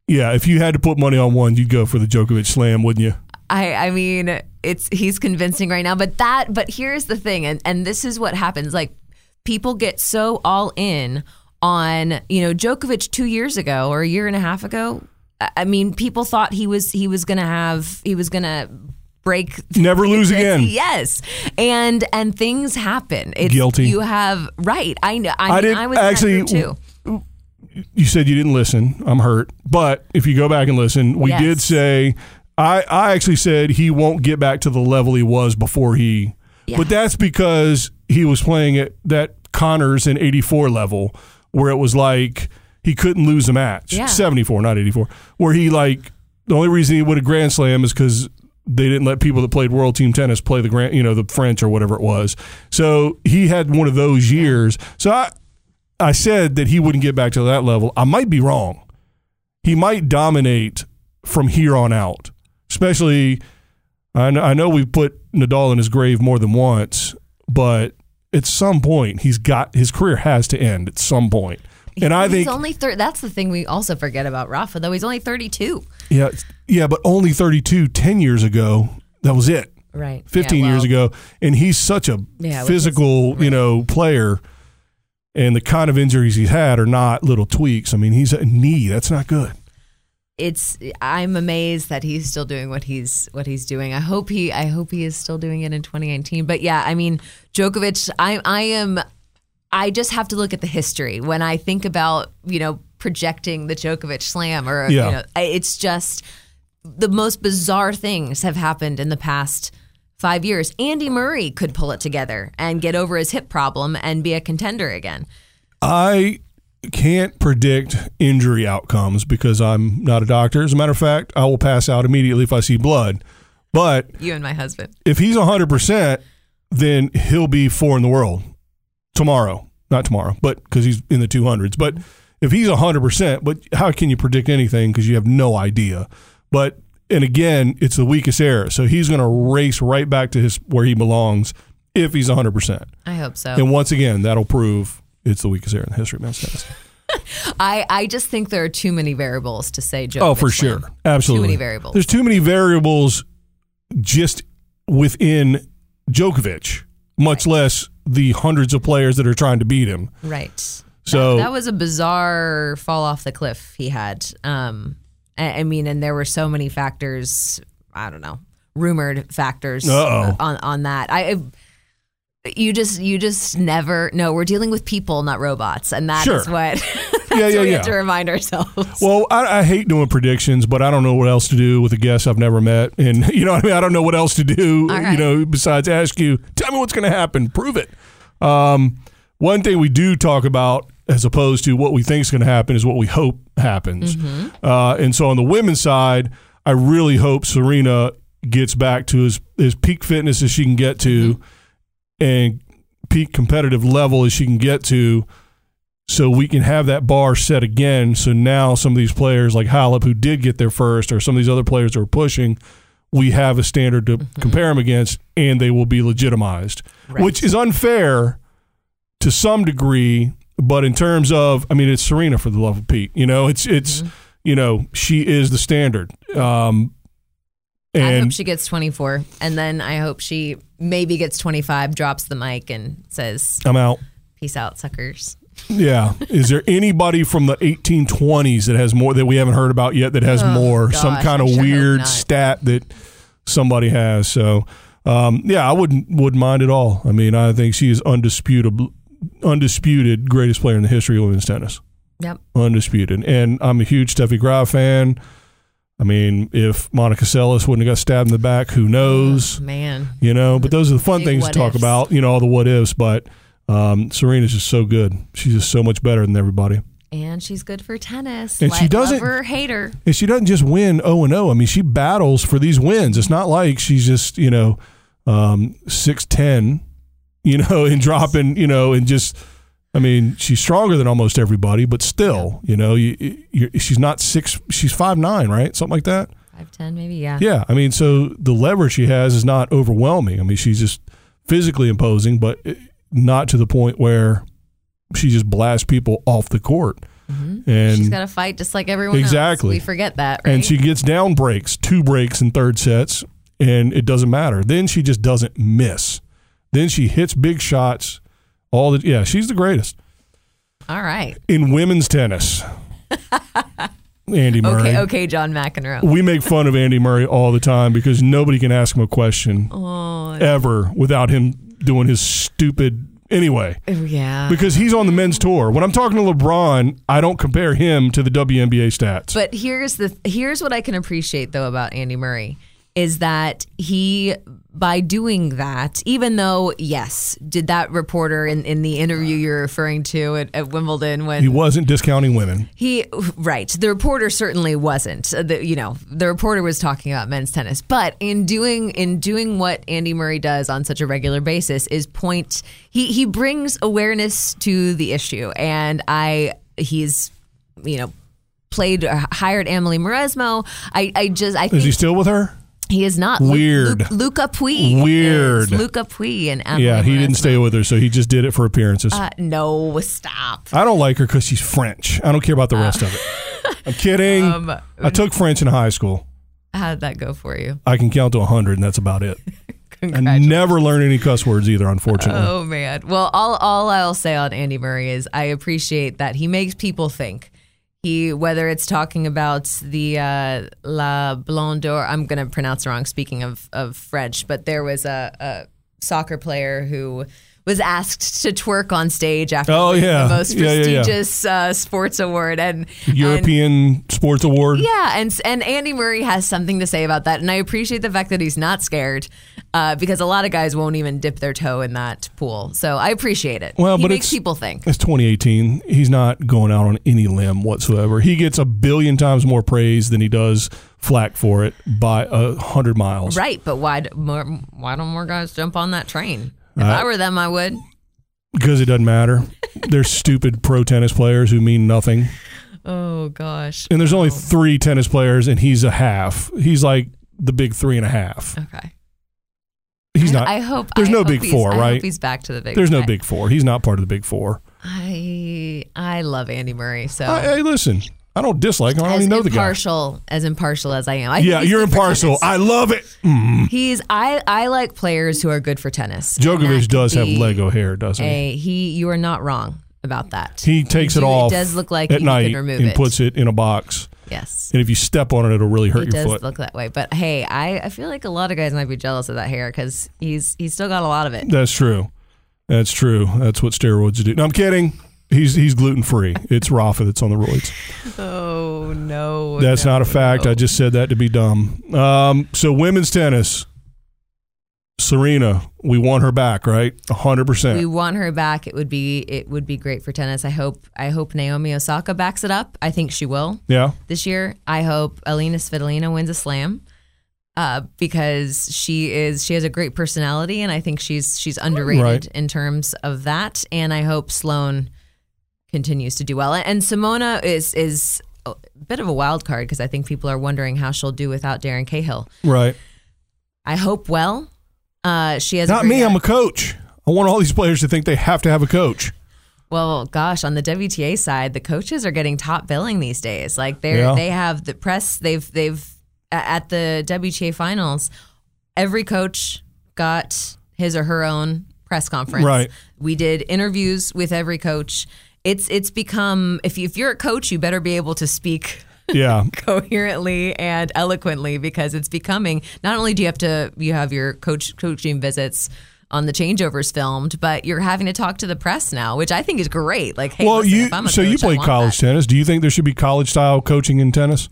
Yeah, if you had to put money on one, you'd go for the Djokovic slam, wouldn't you? I I mean, it's he's convincing right now, but that but here's the thing and and this is what happens like people get so all in on, you know, Djokovic 2 years ago or a year and a half ago. I- mean, people thought he was he was going to have he was going to break Never lose again. Yes, and and things happen. It's, Guilty. You have right. I know. I, I mean, didn't- I was actually, too. You said you didn't listen. I'm hurt. But if you go back and listen, we Yes. did say I I actually said he won't get back to the level he was before he Yeah. But that's because he was playing at that Connors in 84 level where it was like he couldn't lose a match. Yeah. 74, not 84. Where he like the only reason he would a grand slam is cuz they didn't let people that played world team tennis play the grand, you know, the French or whatever it was. So he had one of those years. So I I said that he wouldn't get back to that level. I might be wrong. He might dominate from here on out. Especially I know, I know we've put Nadal in his grave more than once, but at some point he's got his career has to end at some point. And I he's think only thir- that's the thing we also forget about Rafa though. He's only 32. yeah, yeah, but only 32 10 years ago, that was it. Right. 15 Yeah, years ago and he's such a Yeah, physical, you know, player and the kind of injuries he's had are not little tweaks. I mean, he's a knee, that's not good. It's I'm amazed that he's still doing what he's what he's doing. I hope he I hope he is still doing it in 2019. But yeah, I mean, Djokovic, I I am I just have to look at the history when I think about, you know, projecting the Djokovic slam or Yeah. you know, it's just the most bizarre things have happened in the past five years. Andy Murray could pull it together and get over his hip problem and be a contender again. I can't predict injury outcomes because I'm not a doctor. As a matter of fact, I will pass out immediately if I see blood. But You and my husband. if he's 100%, then he'll be four in the world tomorrow. Not tomorrow, but because he's in the 200s. But if he's 100%, but how can you predict anything because you have no idea? But, and again, it's the weakest era. So he's going to race right back to his where he belongs if he's 100%. I hope so. And once again, that'll prove it's the weakest era in the history of men's tennis. I, I just think there are too many variables to say Djokovic. Oh, for sure. Absolutely. Too many variables. There's too many variables just within Djokovic, much less the hundreds of players that are trying to beat him. Right. So- that, that was a bizarre fall off the cliff he had. Um, I, I mean, and there were so many factors. I don't know, rumored factors Uh-oh. on on that. I. You just, you just never. No, we're dealing with people, not robots, and that is Sure. what. that's Yeah, yeah, what we yeah. have to remind ourselves. Well, I, I hate doing predictions, but I don't know what else to do with a guest I've never met, and you know what I mean. I don't know what else to do, All you know, besides ask you, tell me what's going to happen, prove it. Um, one thing we do talk about, as opposed to what we think is going to happen, is what we hope happens. Uh, and so on the women's side, I really hope Serena gets back to as, as peak fitness as she can get to, and peak competitive level as she can get to so we can have that bar set again. So now some of these players like Halep, who did get there first, or some of these other players that are pushing, we have a standard to compare them against, and they will be legitimized, Right. which is unfair to some degree. But in terms of, I mean, it's Serena for the love of Pete. You know, it's it's you know she is the standard. Um, I hope she gets 24, and then I hope she maybe gets 25, drops the mic, and says, I'm out. "Peace out, suckers." Yeah. Is there anybody from the 1820s that has more that we haven't heard about yet that has Oh, more? some kind of sure weird stat that somebody has. So, um, yeah, I wouldn't wouldn't mind at all. I mean, I think she is undisputed, undisputed greatest player in the history of women's tennis. Yep. Undisputed. And I'm a huge Steffi Graf fan. I mean, if Monica Seles wouldn't have got stabbed in the back, who knows? Man, you know but those are the fun things to talk ifs. about you know all the what ifs but um, serena's just so good she's just so much better than everybody and she's good for tennis. And she doesn't- her or hate her. and she doesn't just win 0 and 0 i mean she battles for these wins it's not like she's just you know um, 610 you know and dropping you know and just i mean she's stronger than almost everybody but still you know you, you, she's not six she's five nine right something like that Five ten, maybe. Yeah. Yeah, I mean, so the leverage she has is not overwhelming. I mean, she's just physically imposing, but not to the point where she just blasts people off the court. And Mm-hmm. She's got to fight just like everyone Exactly. else. We forget that, right? and she gets down breaks, two breaks in third sets, and it doesn't matter. Then she just doesn't miss. Then she hits big shots. All the yeah, she's the greatest All right. in women's tennis. Andy Murray. Okay. Okay, John McEnroe. We make fun of Andy Murray all the time because nobody can ask him a question Oh, ever without him doing his stupid anyway. Oh, yeah. Because he's on the men's tour. When I'm talking to LeBron, I don't compare him to the WNBA stats. But here's the here's what I can appreciate though about Andy Murray is that he by doing that, even though yes, did that reporter in, in the interview you're referring to at, at Wimbledon when he wasn't discounting women. He right. The reporter certainly wasn't. Uh, The, you know, the reporter was talking about men's tennis, but in doing in doing what Andy Murray does on such a regular basis is point. He he brings awareness to the issue, and I he's you know played uh, hired Amelie Mauresmo. I I just I Is think he still with her? He is not Weird. Lu- Lucas Pouille. Weird. Lucas Pouille and Amelie Yeah, he didn't stay with her, so he just did it for appearances. Uh, no, stop. I don't like her because she's French. I don't care about the rest of it. I'm kidding. Um, I took French in high school. How'd that go for you? I can count to 100, and that's about it. I never learn any cuss words either, unfortunately. Oh man. Well, all all I'll say on Andy Murray is I appreciate that he makes people think. He whether it's talking about the uh, La Blonde d'Or, I'm going to pronounce it wrong. Speaking of of French, but there was a, a soccer player who was asked to twerk on stage after Oh, yeah. the most Yeah, yeah, yeah. prestigious Uh, sports award and and- European Sports Award. yeah, and and Andy Murray has something to say about that, and I appreciate the fact that he's not scared, uh, because a lot of guys won't even dip their toe in that pool. So I appreciate it. Well, he but makes it's- people think. It's 2018. He's not going out on any limb whatsoever. He gets a billion times more praise than he does flack for it by a hundred miles. Right, but why more, why don't more guys jump on that train? If Uh, I were them, I would. Because it doesn't matter. They're stupid pro tennis players who mean nothing. Oh gosh. And there's only three tennis players, and he's a half. He's like the big three and a half. Okay. He's I- not. I hope. there's I no hope big four, I hope right? he's back to the big. there's no big four. He's not part of the big four. I I love Andy Murray. So I, hey, listen, I don't dislike him. I don't even know the guy. impartial as impartial as I am. I Yeah, you're impartial. I love it. Mm. He's I I like players who are good for tennis. Djokovic does have Lego hair, doesn't he? A, he you are not wrong about that. He takes it do- off. It does look like at he night can remove and it. puts it in a box. yes. And if you step on it, it'll really hurt It your does foot. look that way, but hey, I, I feel like a lot of guys might be jealous of that hair because he's he's still got a lot of it. That's true. That's true. That's what steroids do. No, I'm kidding. He's he's gluten free. It's Rafa that's on the roids. Oh no, That's no, not a fact. no. I just said that to be dumb. Um, so women's tennis, Serena, we want her back, right? hundred percent. we want her back. It would be it would be great for tennis. I hope I hope Naomi Osaka backs it up. I think she will Yeah. this year. I hope Elina Svitolina wins a slam. Uh, because she is she has a great personality and I think she's she's underrated Right. in terms of that and I hope Sloane continues to do well and Simona is is a bit of a wild card because I think people are wondering how she'll do without Darren Cahill. Right. I hope well. Uh, she has Not me. I'm a coach. I want all these players to think they have to have a coach. Well, gosh, on the WTA side, the coaches are getting top billing these days. Like they Yeah. they have the press. They've they've at the WTA finals, every coach got his or her own press conference. Right. We did interviews with every coach. It's it's become if you, if you're a coach, you better be able to speak Yeah. coherently and eloquently because it's becoming not only do you have to you have your coach coaching visits on the changeovers filmed, but you're having to talk to the press now, which I think is great. Like, hey, well, listen, you if I'm a so you coach, I play college that. tennis. Do you think there should be college style coaching in tennis?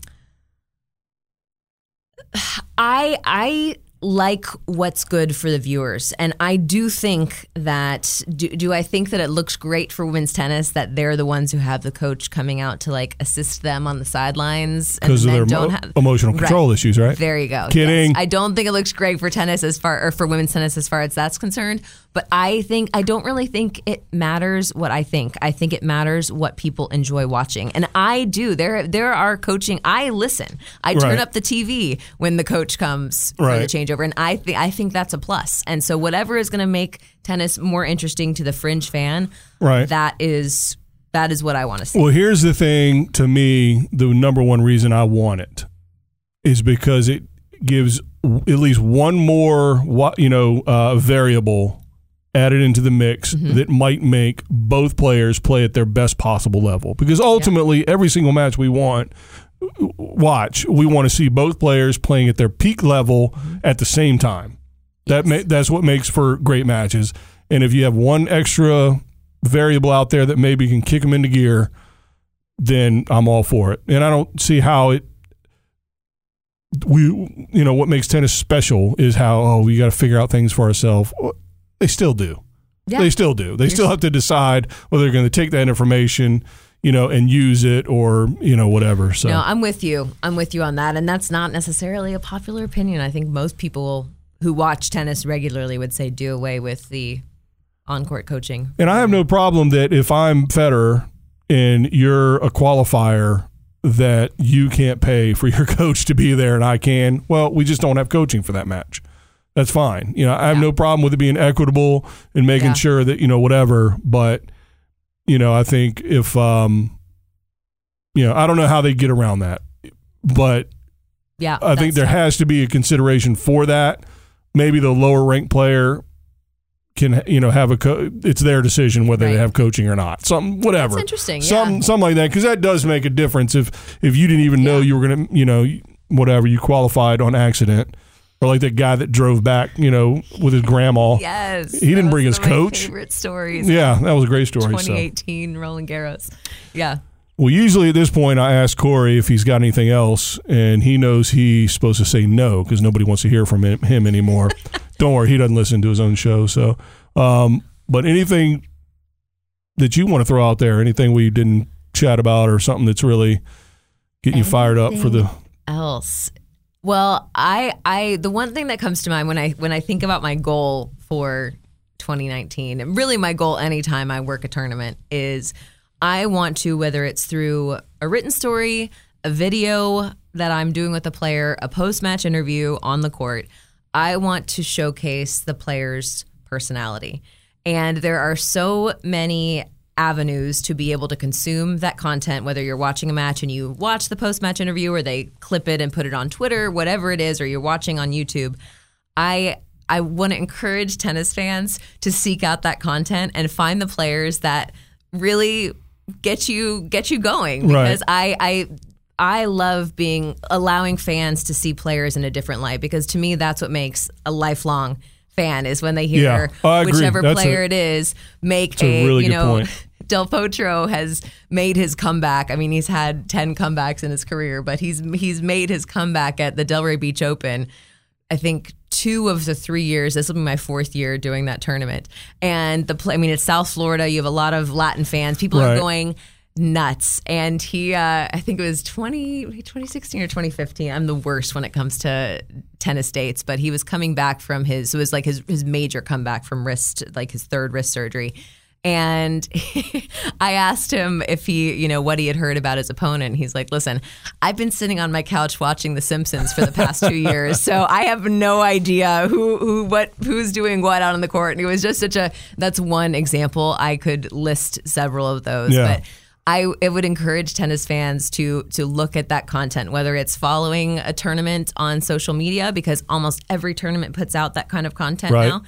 I I like what's good for the viewers, and I do think that do, do I think that it looks great for women's tennis that they're the ones who have the coach coming out to like assist them on the sidelines and Because of their don't have emotional control Right. issues, right? There you go. Kidding. Yes. I don't think it looks great for tennis as far or for women's tennis as far as that's concerned. But I think I don't really think it matters what I think. I think it matters what people enjoy watching, and I do. There there are coaching. I listen. I turn Right. up the TV when the coach comes for Right. the changeover, and I think I think that's a plus. And so whatever is going to make tennis more interesting to the fringe fan, Right. That is that is what I want to see. Well, here's the thing to me, the number one reason I want it is because it gives at least one more, you know, uh, variable added into the mix Mm-hmm. that might make both players play at their best possible level. Because ultimately, every single match we want, watch, we want to see both players playing at their peak level at the same time. That ma- that's what makes for great matches. And if you have one extra variable out there that maybe can kick them into gear, then I'm all for it. And I don't see how it. We, you know, what makes tennis special is how oh we got to figure out things for ourselves. They still do. Yeah. They still do. They still have to decide whether they're going to take that information, you know, and use it or you know whatever. So No, I'm with you. I'm with you on that. And that's not necessarily a popular opinion. I think most people who watch tennis regularly would say do away with the on court coaching. And I have no problem that if I'm Federer and you're a qualifier that you can't pay for your coach to be there and I can. Well, we just don't have coaching for that match. That's fine. You know, I have Yeah. no problem with it being equitable and making Yeah. sure that, you know, whatever, but you know, I think if um you know, I don't know how they get around that. But Yeah, I think there tough. has to be a consideration for that. Maybe the lower ranked player can you know have a co- it's their decision whether they have coaching or not. Something whatever. That's interesting. Some yeah. something like that because that does make a difference if if you didn't even know you were gonna you know whatever you qualified on accident or like that guy that drove back you know with his grandma. Yes, He didn't bring his one of my coach. Favorite stories. Yeah, that was a great story. So. 2018 Roland Garros. Yeah. Well, usually at this point, I ask Corey if he's got anything else, and he knows he's supposed to say no because nobody wants to hear from him, him anymore. Don't worry, he doesn't listen to his own show. So, um, but anything that you want to throw out there, anything we didn't chat about, or something that's really getting you fired up for the else? Well, I I the one thing that comes to mind when I when I think about my goal for 2019, and really my goal anytime I work a tournament is I want to whether it's through a written story, a video that I'm doing with a player, a post-match interview on the court, I want to showcase the player's personality. And there are so many avenues to be able to consume that content, whether you're watching a match and you watch the post match interview or they clip it and put it on Twitter, whatever it is, or you're watching on YouTube. I I want to encourage tennis fans to seek out that content and find the players that really get you get you going Right. because I I I love being allowing fans to see players in a different light because to me that's what makes a lifelong fan is when they hear Yeah, whichever That's a- player it is make a a, really you know point. Del Potro has made his comeback. I mean, he's had 10 comebacks in his career, but he's he's made his comeback at the Delray Beach Open. I think two of the three years. This will be my fourth year doing that tournament. And the play, I mean, it's South Florida. You have a lot of Latin fans. People Right. are going nuts. And he, uh, I think it was 20, 2016 or 2015. I'm the worst when it comes to tennis dates, but he was coming back from his, it was like his, his major comeback from wrist, like his third wrist surgery. And I asked him if he, you know, what he had heard about his opponent. He's like, listen, I've been sitting on my couch watching The Simpsons for the past two years, so I have no idea who, who, what, who's doing what out on the court. And it was just such a, that's one example. I could list several of those, Yeah. but I it would encourage tennis fans to to look at that content, whether it's following a tournament on social media, because almost every tournament puts out that kind of content Right. now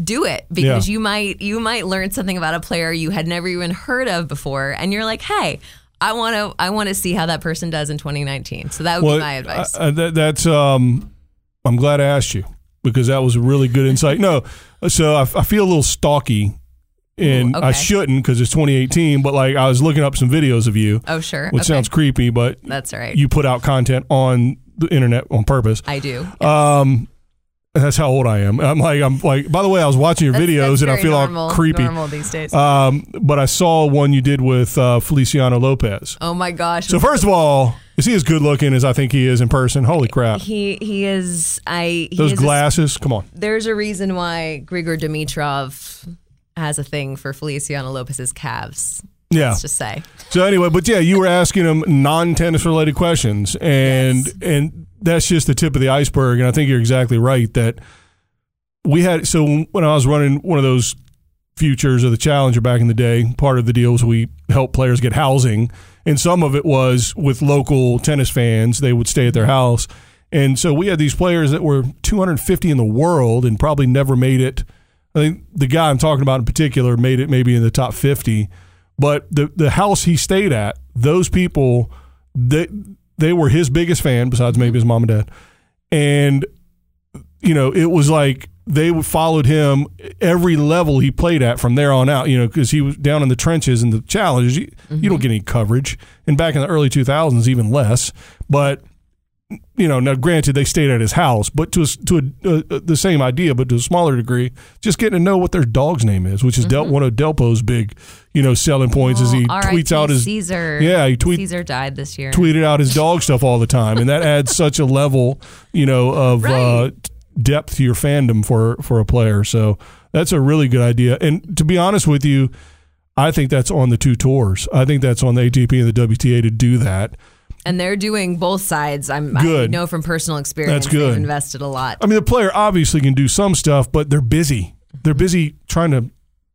do it because Yeah. you might you might learn something about a player you had never even heard of before and you're like hey i want to i want to see how that person does in 2019 so that would be my advice uh, that, that's um, I'm glad I asked you because that was a really good insight. No, so I, I feel a little stalky, and Ooh, I shouldn't because it's 2018. But like I was looking up some videos of you, oh sure which okay. sounds creepy, but that's all right you put out content on the internet on purpose. i do Um, that's how old I am. I'm like I'm like. By the way, I was watching your That's- videos that's and I feel normal, all creepy. normal these days Um, but I saw one you did with uh, Feliciano Lopez. oh my gosh So first of all, is he as good looking as I think he is in person? Holy crap! he he is i he Those is a- glasses, come on. there's a reason why grigor dimitrov has a thing for feliciano lopez's calves Yeah. let's just say So anyway, but yeah, you were asking him non-tennis related questions, and and that's just the tip of the iceberg. And I think you're exactly right that we had. So when I was running one of those futures of the Challenger back in the day, part of the deal was we help players get housing, and some of it was with local tennis fans. They would stay at their house, and so we had these players that were 250 in the world and probably never made it. I think the guy I'm talking about in particular made it maybe in the top 50 but the the house he stayed at, those people, they they were his biggest fan besides maybe his mom and dad, and you know it was like they followed him every level he played at from there on out. You know because he was down in the trenches and the challenges. You, you don't mm-hmm. get any coverage, and back in the early 2000s even less. But you know, now granted they stayed at his house, but to a, to a, uh, the same idea, but to a smaller degree, just getting to know what their dog's name is, which is Del, one of Delpo's big, you know, selling points. is he Oh, tweets out his caesar yeah, he tweet caesar died this year tweeted out his dog stuff all the time, and that adds such a level, you know, of uh, Right. t- depth to your fandom for for a player. So that's a really good idea. And to be honest with you, I think that's on the two tours. I think that's on the ATP and the WTA to do that. And they're doing both sides. I'm I Good. know from personal experience. That's good. They've invested a lot. I mean, the player obviously can do some stuff, but they're busy. They're busy trying to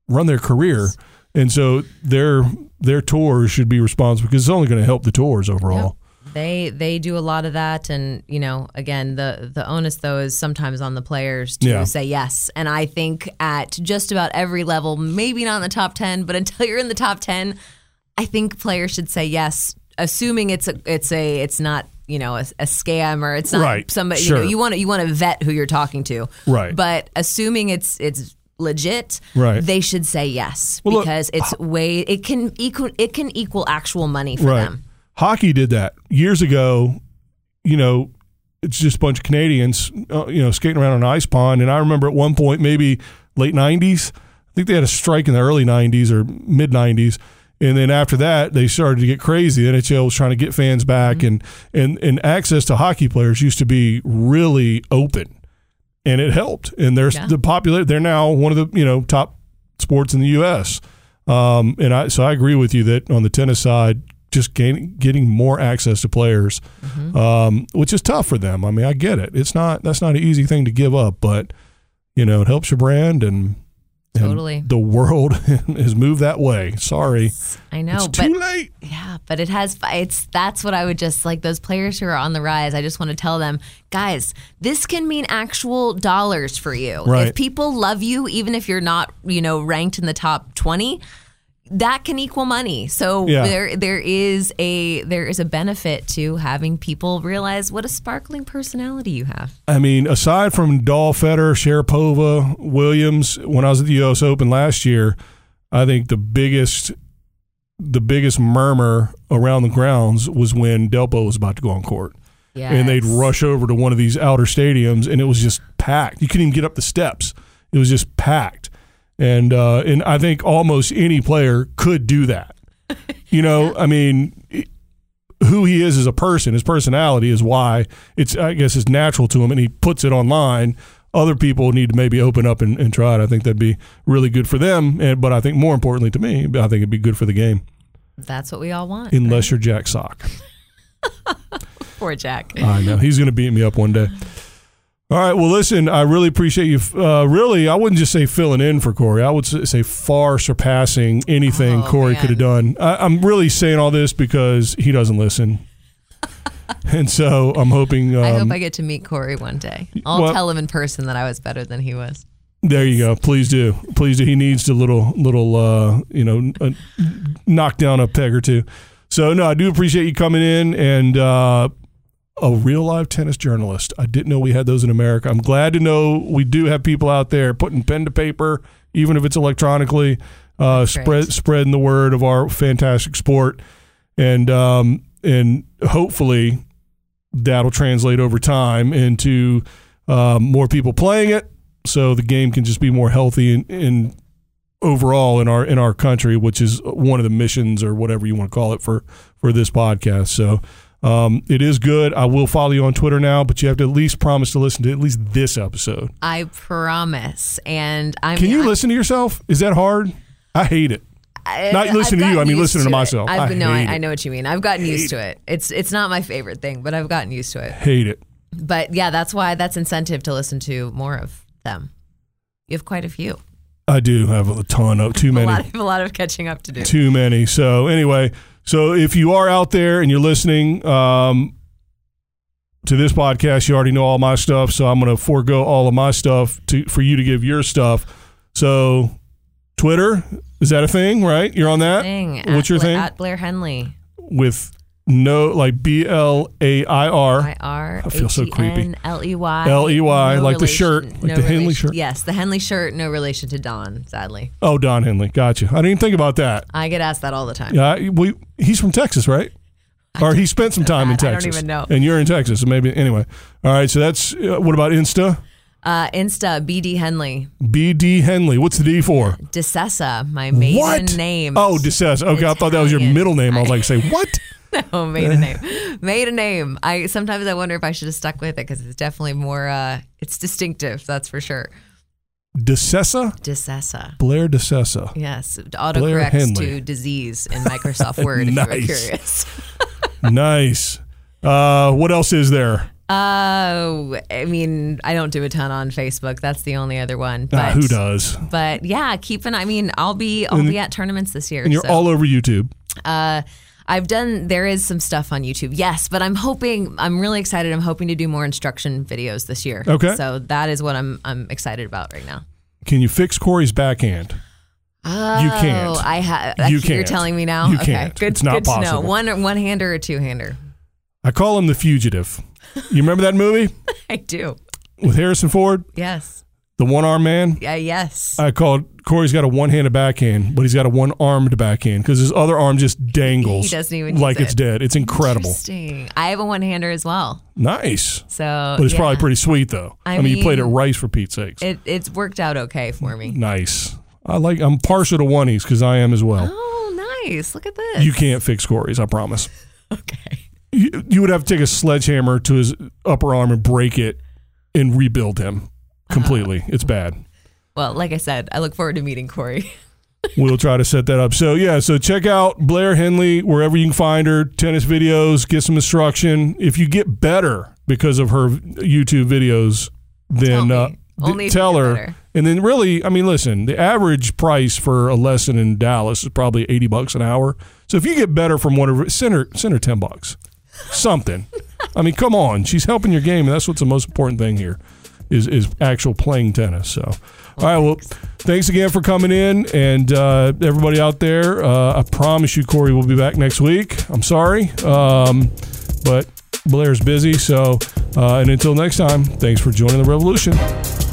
run their career, and so their their tours should be responsible because it's only going to help the tours overall. They they do a lot of that, and you know, again, the the onus though is sometimes on the players to Yeah. say yes. And I think at just about every level, maybe not in the top ten, but until you're in the top ten, I think players should say yes, assuming it's a it's a it's not you know a, a scam or it's not Right, somebody sure. you know you want to you want to vet who you're talking to, Right. But assuming it's it's legit, Right. They should say yes Well, look, because it's way it can equal it can equal actual money for Right. them. Hockey did that years ago. You know, it's just a bunch of Canadians, uh, you know, skating around an ice pond. And I remember at one point, maybe late '90s, I think they had a strike in the early '90s or mid '90s. And then after that, they started to get crazy. The NHL was trying to get fans back, and, and and access to hockey players used to be really open, and it helped. And there's Yeah. the popular. They're now one of the you know top sports in the U.S. Um, and I so I agree with you that on the tennis side, just gaining, getting more access to players, um, which is tough for them. I mean, I get it. It's not that's not an easy thing to give up, but you know, it helps your brand and. And Totally. the world has moved that way. Sorry, I know, it's but too late. Yeah, but it has. It's that's what I would just like those players who are on the rise. I just want to tell them, guys, this can mean actual dollars for you. Right. If people love you, even if you're not, you know, ranked in the top twenty, that can equal money. So Yeah. there there is a there is a benefit to having people realize what a sparkling personality you have. I mean, aside from Dahl, Federer, Sharapova, Williams, when I was at the U.S. Open last year, I think the biggest the biggest murmur around the grounds was when Delpo was about to go on court. Yeah, and they'd rush over to one of these outer stadiums, and it was just packed. You couldn't even get up the steps; it was just packed. And uh, and I think almost any player could do that. You know, I mean, who he is as a person, his personality is why it's I guess it's natural to him, and he puts it online. Other people need to maybe open up and, and try it. I think that'd be really good for them. And but I think more importantly to me, I think it'd be good for the game, That's what we all want. unless you're Jack Sock. Poor Jack. I know he's going to beat me up one day. All right. Well, listen, I really appreciate you. Uh, really, I wouldn't just say filling in for Corey. I would say far surpassing anything Oh, Corey could have done. I, I'm really saying all this because he doesn't listen, and so I'm hoping. Um, I hope I get to meet Corey one day. I'll well- tell him in person that I was better than he was. there you go. Please do. Please do. He needs a little little uh, you know uh, knock down a peg or two. So no, I do appreciate you coming in and. Uh, a real live tennis journalist. I didn't know we had those in America. I'm glad to know we do have people out there putting pen to paper, even if it's electronically, uh, spread spreading the word of our fantastic sport, and um, and hopefully that'll translate over time into um, more people playing it, so the game can just be more healthy and, and overall in our in our country, which is one of the missions or whatever you want to call it for for this podcast. So. Um, it is good. I will follow you on Twitter now, but you have to at least promise to listen to at least this episode. I promise. And I'm. Can you I- listen to yourself? Is that hard? I hate it. I- Not listening to you, I mean listening to it. myself. I've I no, hate I, I know what you mean. I've gotten used to it. It's it's not my favorite thing, but I've gotten used to it. Hate it. But yeah, that's why that's incentive to listen to more of them. You have quite a few. I do have a ton of too A many. lot, of, a lot of catching up to do. too many. So anyway, so if you are out there and you're listening um, to this podcast, you already know all my stuff. So I'm going to forego all of my stuff to for you to give your stuff. So Twitter is that a thing? Right? You're on that. Thing. What's At your Bla- thing? At Blair Henley. With no like B L A I R. I R I feel so creepy. L E Y L E Y, like the shirt, like no the Henley shirt. Yes, the Henley shirt. No relation to Don. Sadly, Oh, Don Henley. Gotcha. I didn't even think about that. I get asked that all the time. Yeah, we, he's from Texas, right? Or he spent some time in that. I don't Texas. even know. And you're in Texas, so maybe anyway. All right, so that's uh, what about Insta? Uh, Insta BD Henley. BD Henley. What's the D for? DeSessa, my maiden what name. Oh, DeSess. Okay, I thought that was your middle name. I was like, say what? no, made a name. made a name. I sometimes I wonder if I should have stuck with it because it's definitely more. Uh, it's distinctive. That's for sure. DeSessa? DeSessa. Blair DeSessa. Yes, autocorrects to disease in Microsoft Word if you're curious. nice. Uh, what else is there? Uh, I mean, I don't do a ton on Facebook. That's the only other one. But, Ah, who does? But yeah, keep an. I mean, I'll be I'll be at tournaments this year. And you're so. all over YouTube. Uh, I've done. There is some stuff on YouTube, yes, but I'm hoping. I'm really excited. I'm hoping to do more instruction videos this year. Okay. So that is what I'm. I'm excited about right now. Can you fix Corey's backhand? Oh, You can't. I have. You uh, can't. You're telling me now. You okay. can't. Good. It's not good to know. possible. One one hander or two hander. I call him the fugitive. You remember that movie I do. with Harrison Ford, Yes. The one arm man? Yeah. Yes. I called Corey's got a one handed backhand, but he's got a one armed backhand because his other arm just dangles He doesn't even like it's it. dead. It's incredible. Interesting. I have a one hander as well. Nice. So. But it's yeah. probably pretty sweet though. I, I mean, you played at Rice for Pete's sakes. It, it's worked out okay for me. nice. I like. I'm partial to oneies because I am as well. Oh, nice. Look at this. You can't fix Corey's. I promise. Okay. You, you would have to take a sledgehammer to his upper arm and break it and rebuild him completely. It's bad. Well, like I said, I look forward to meeting Corey. We'll try to set that up. So yeah, so check out Blair Henley wherever you can find her. Tennis videos, get some instruction. If you get better because of her YouTube videos, then Tell uh, Only tell her. better. And then really, I mean, listen, the average price for a lesson in Dallas is probably eighty bucks an hour. So if you get better from whatever, send her send her ten bucks, something. I mean, come on, she's helping your game, and that's what's the most important thing here, is is actual playing tennis. So, all right, well, thanks again for coming in, and uh, everybody out there. Uh, I promise you, Corey will be back next week. I'm sorry, um, but Blair's busy. So, uh, and until next time, thanks for joining the revolution.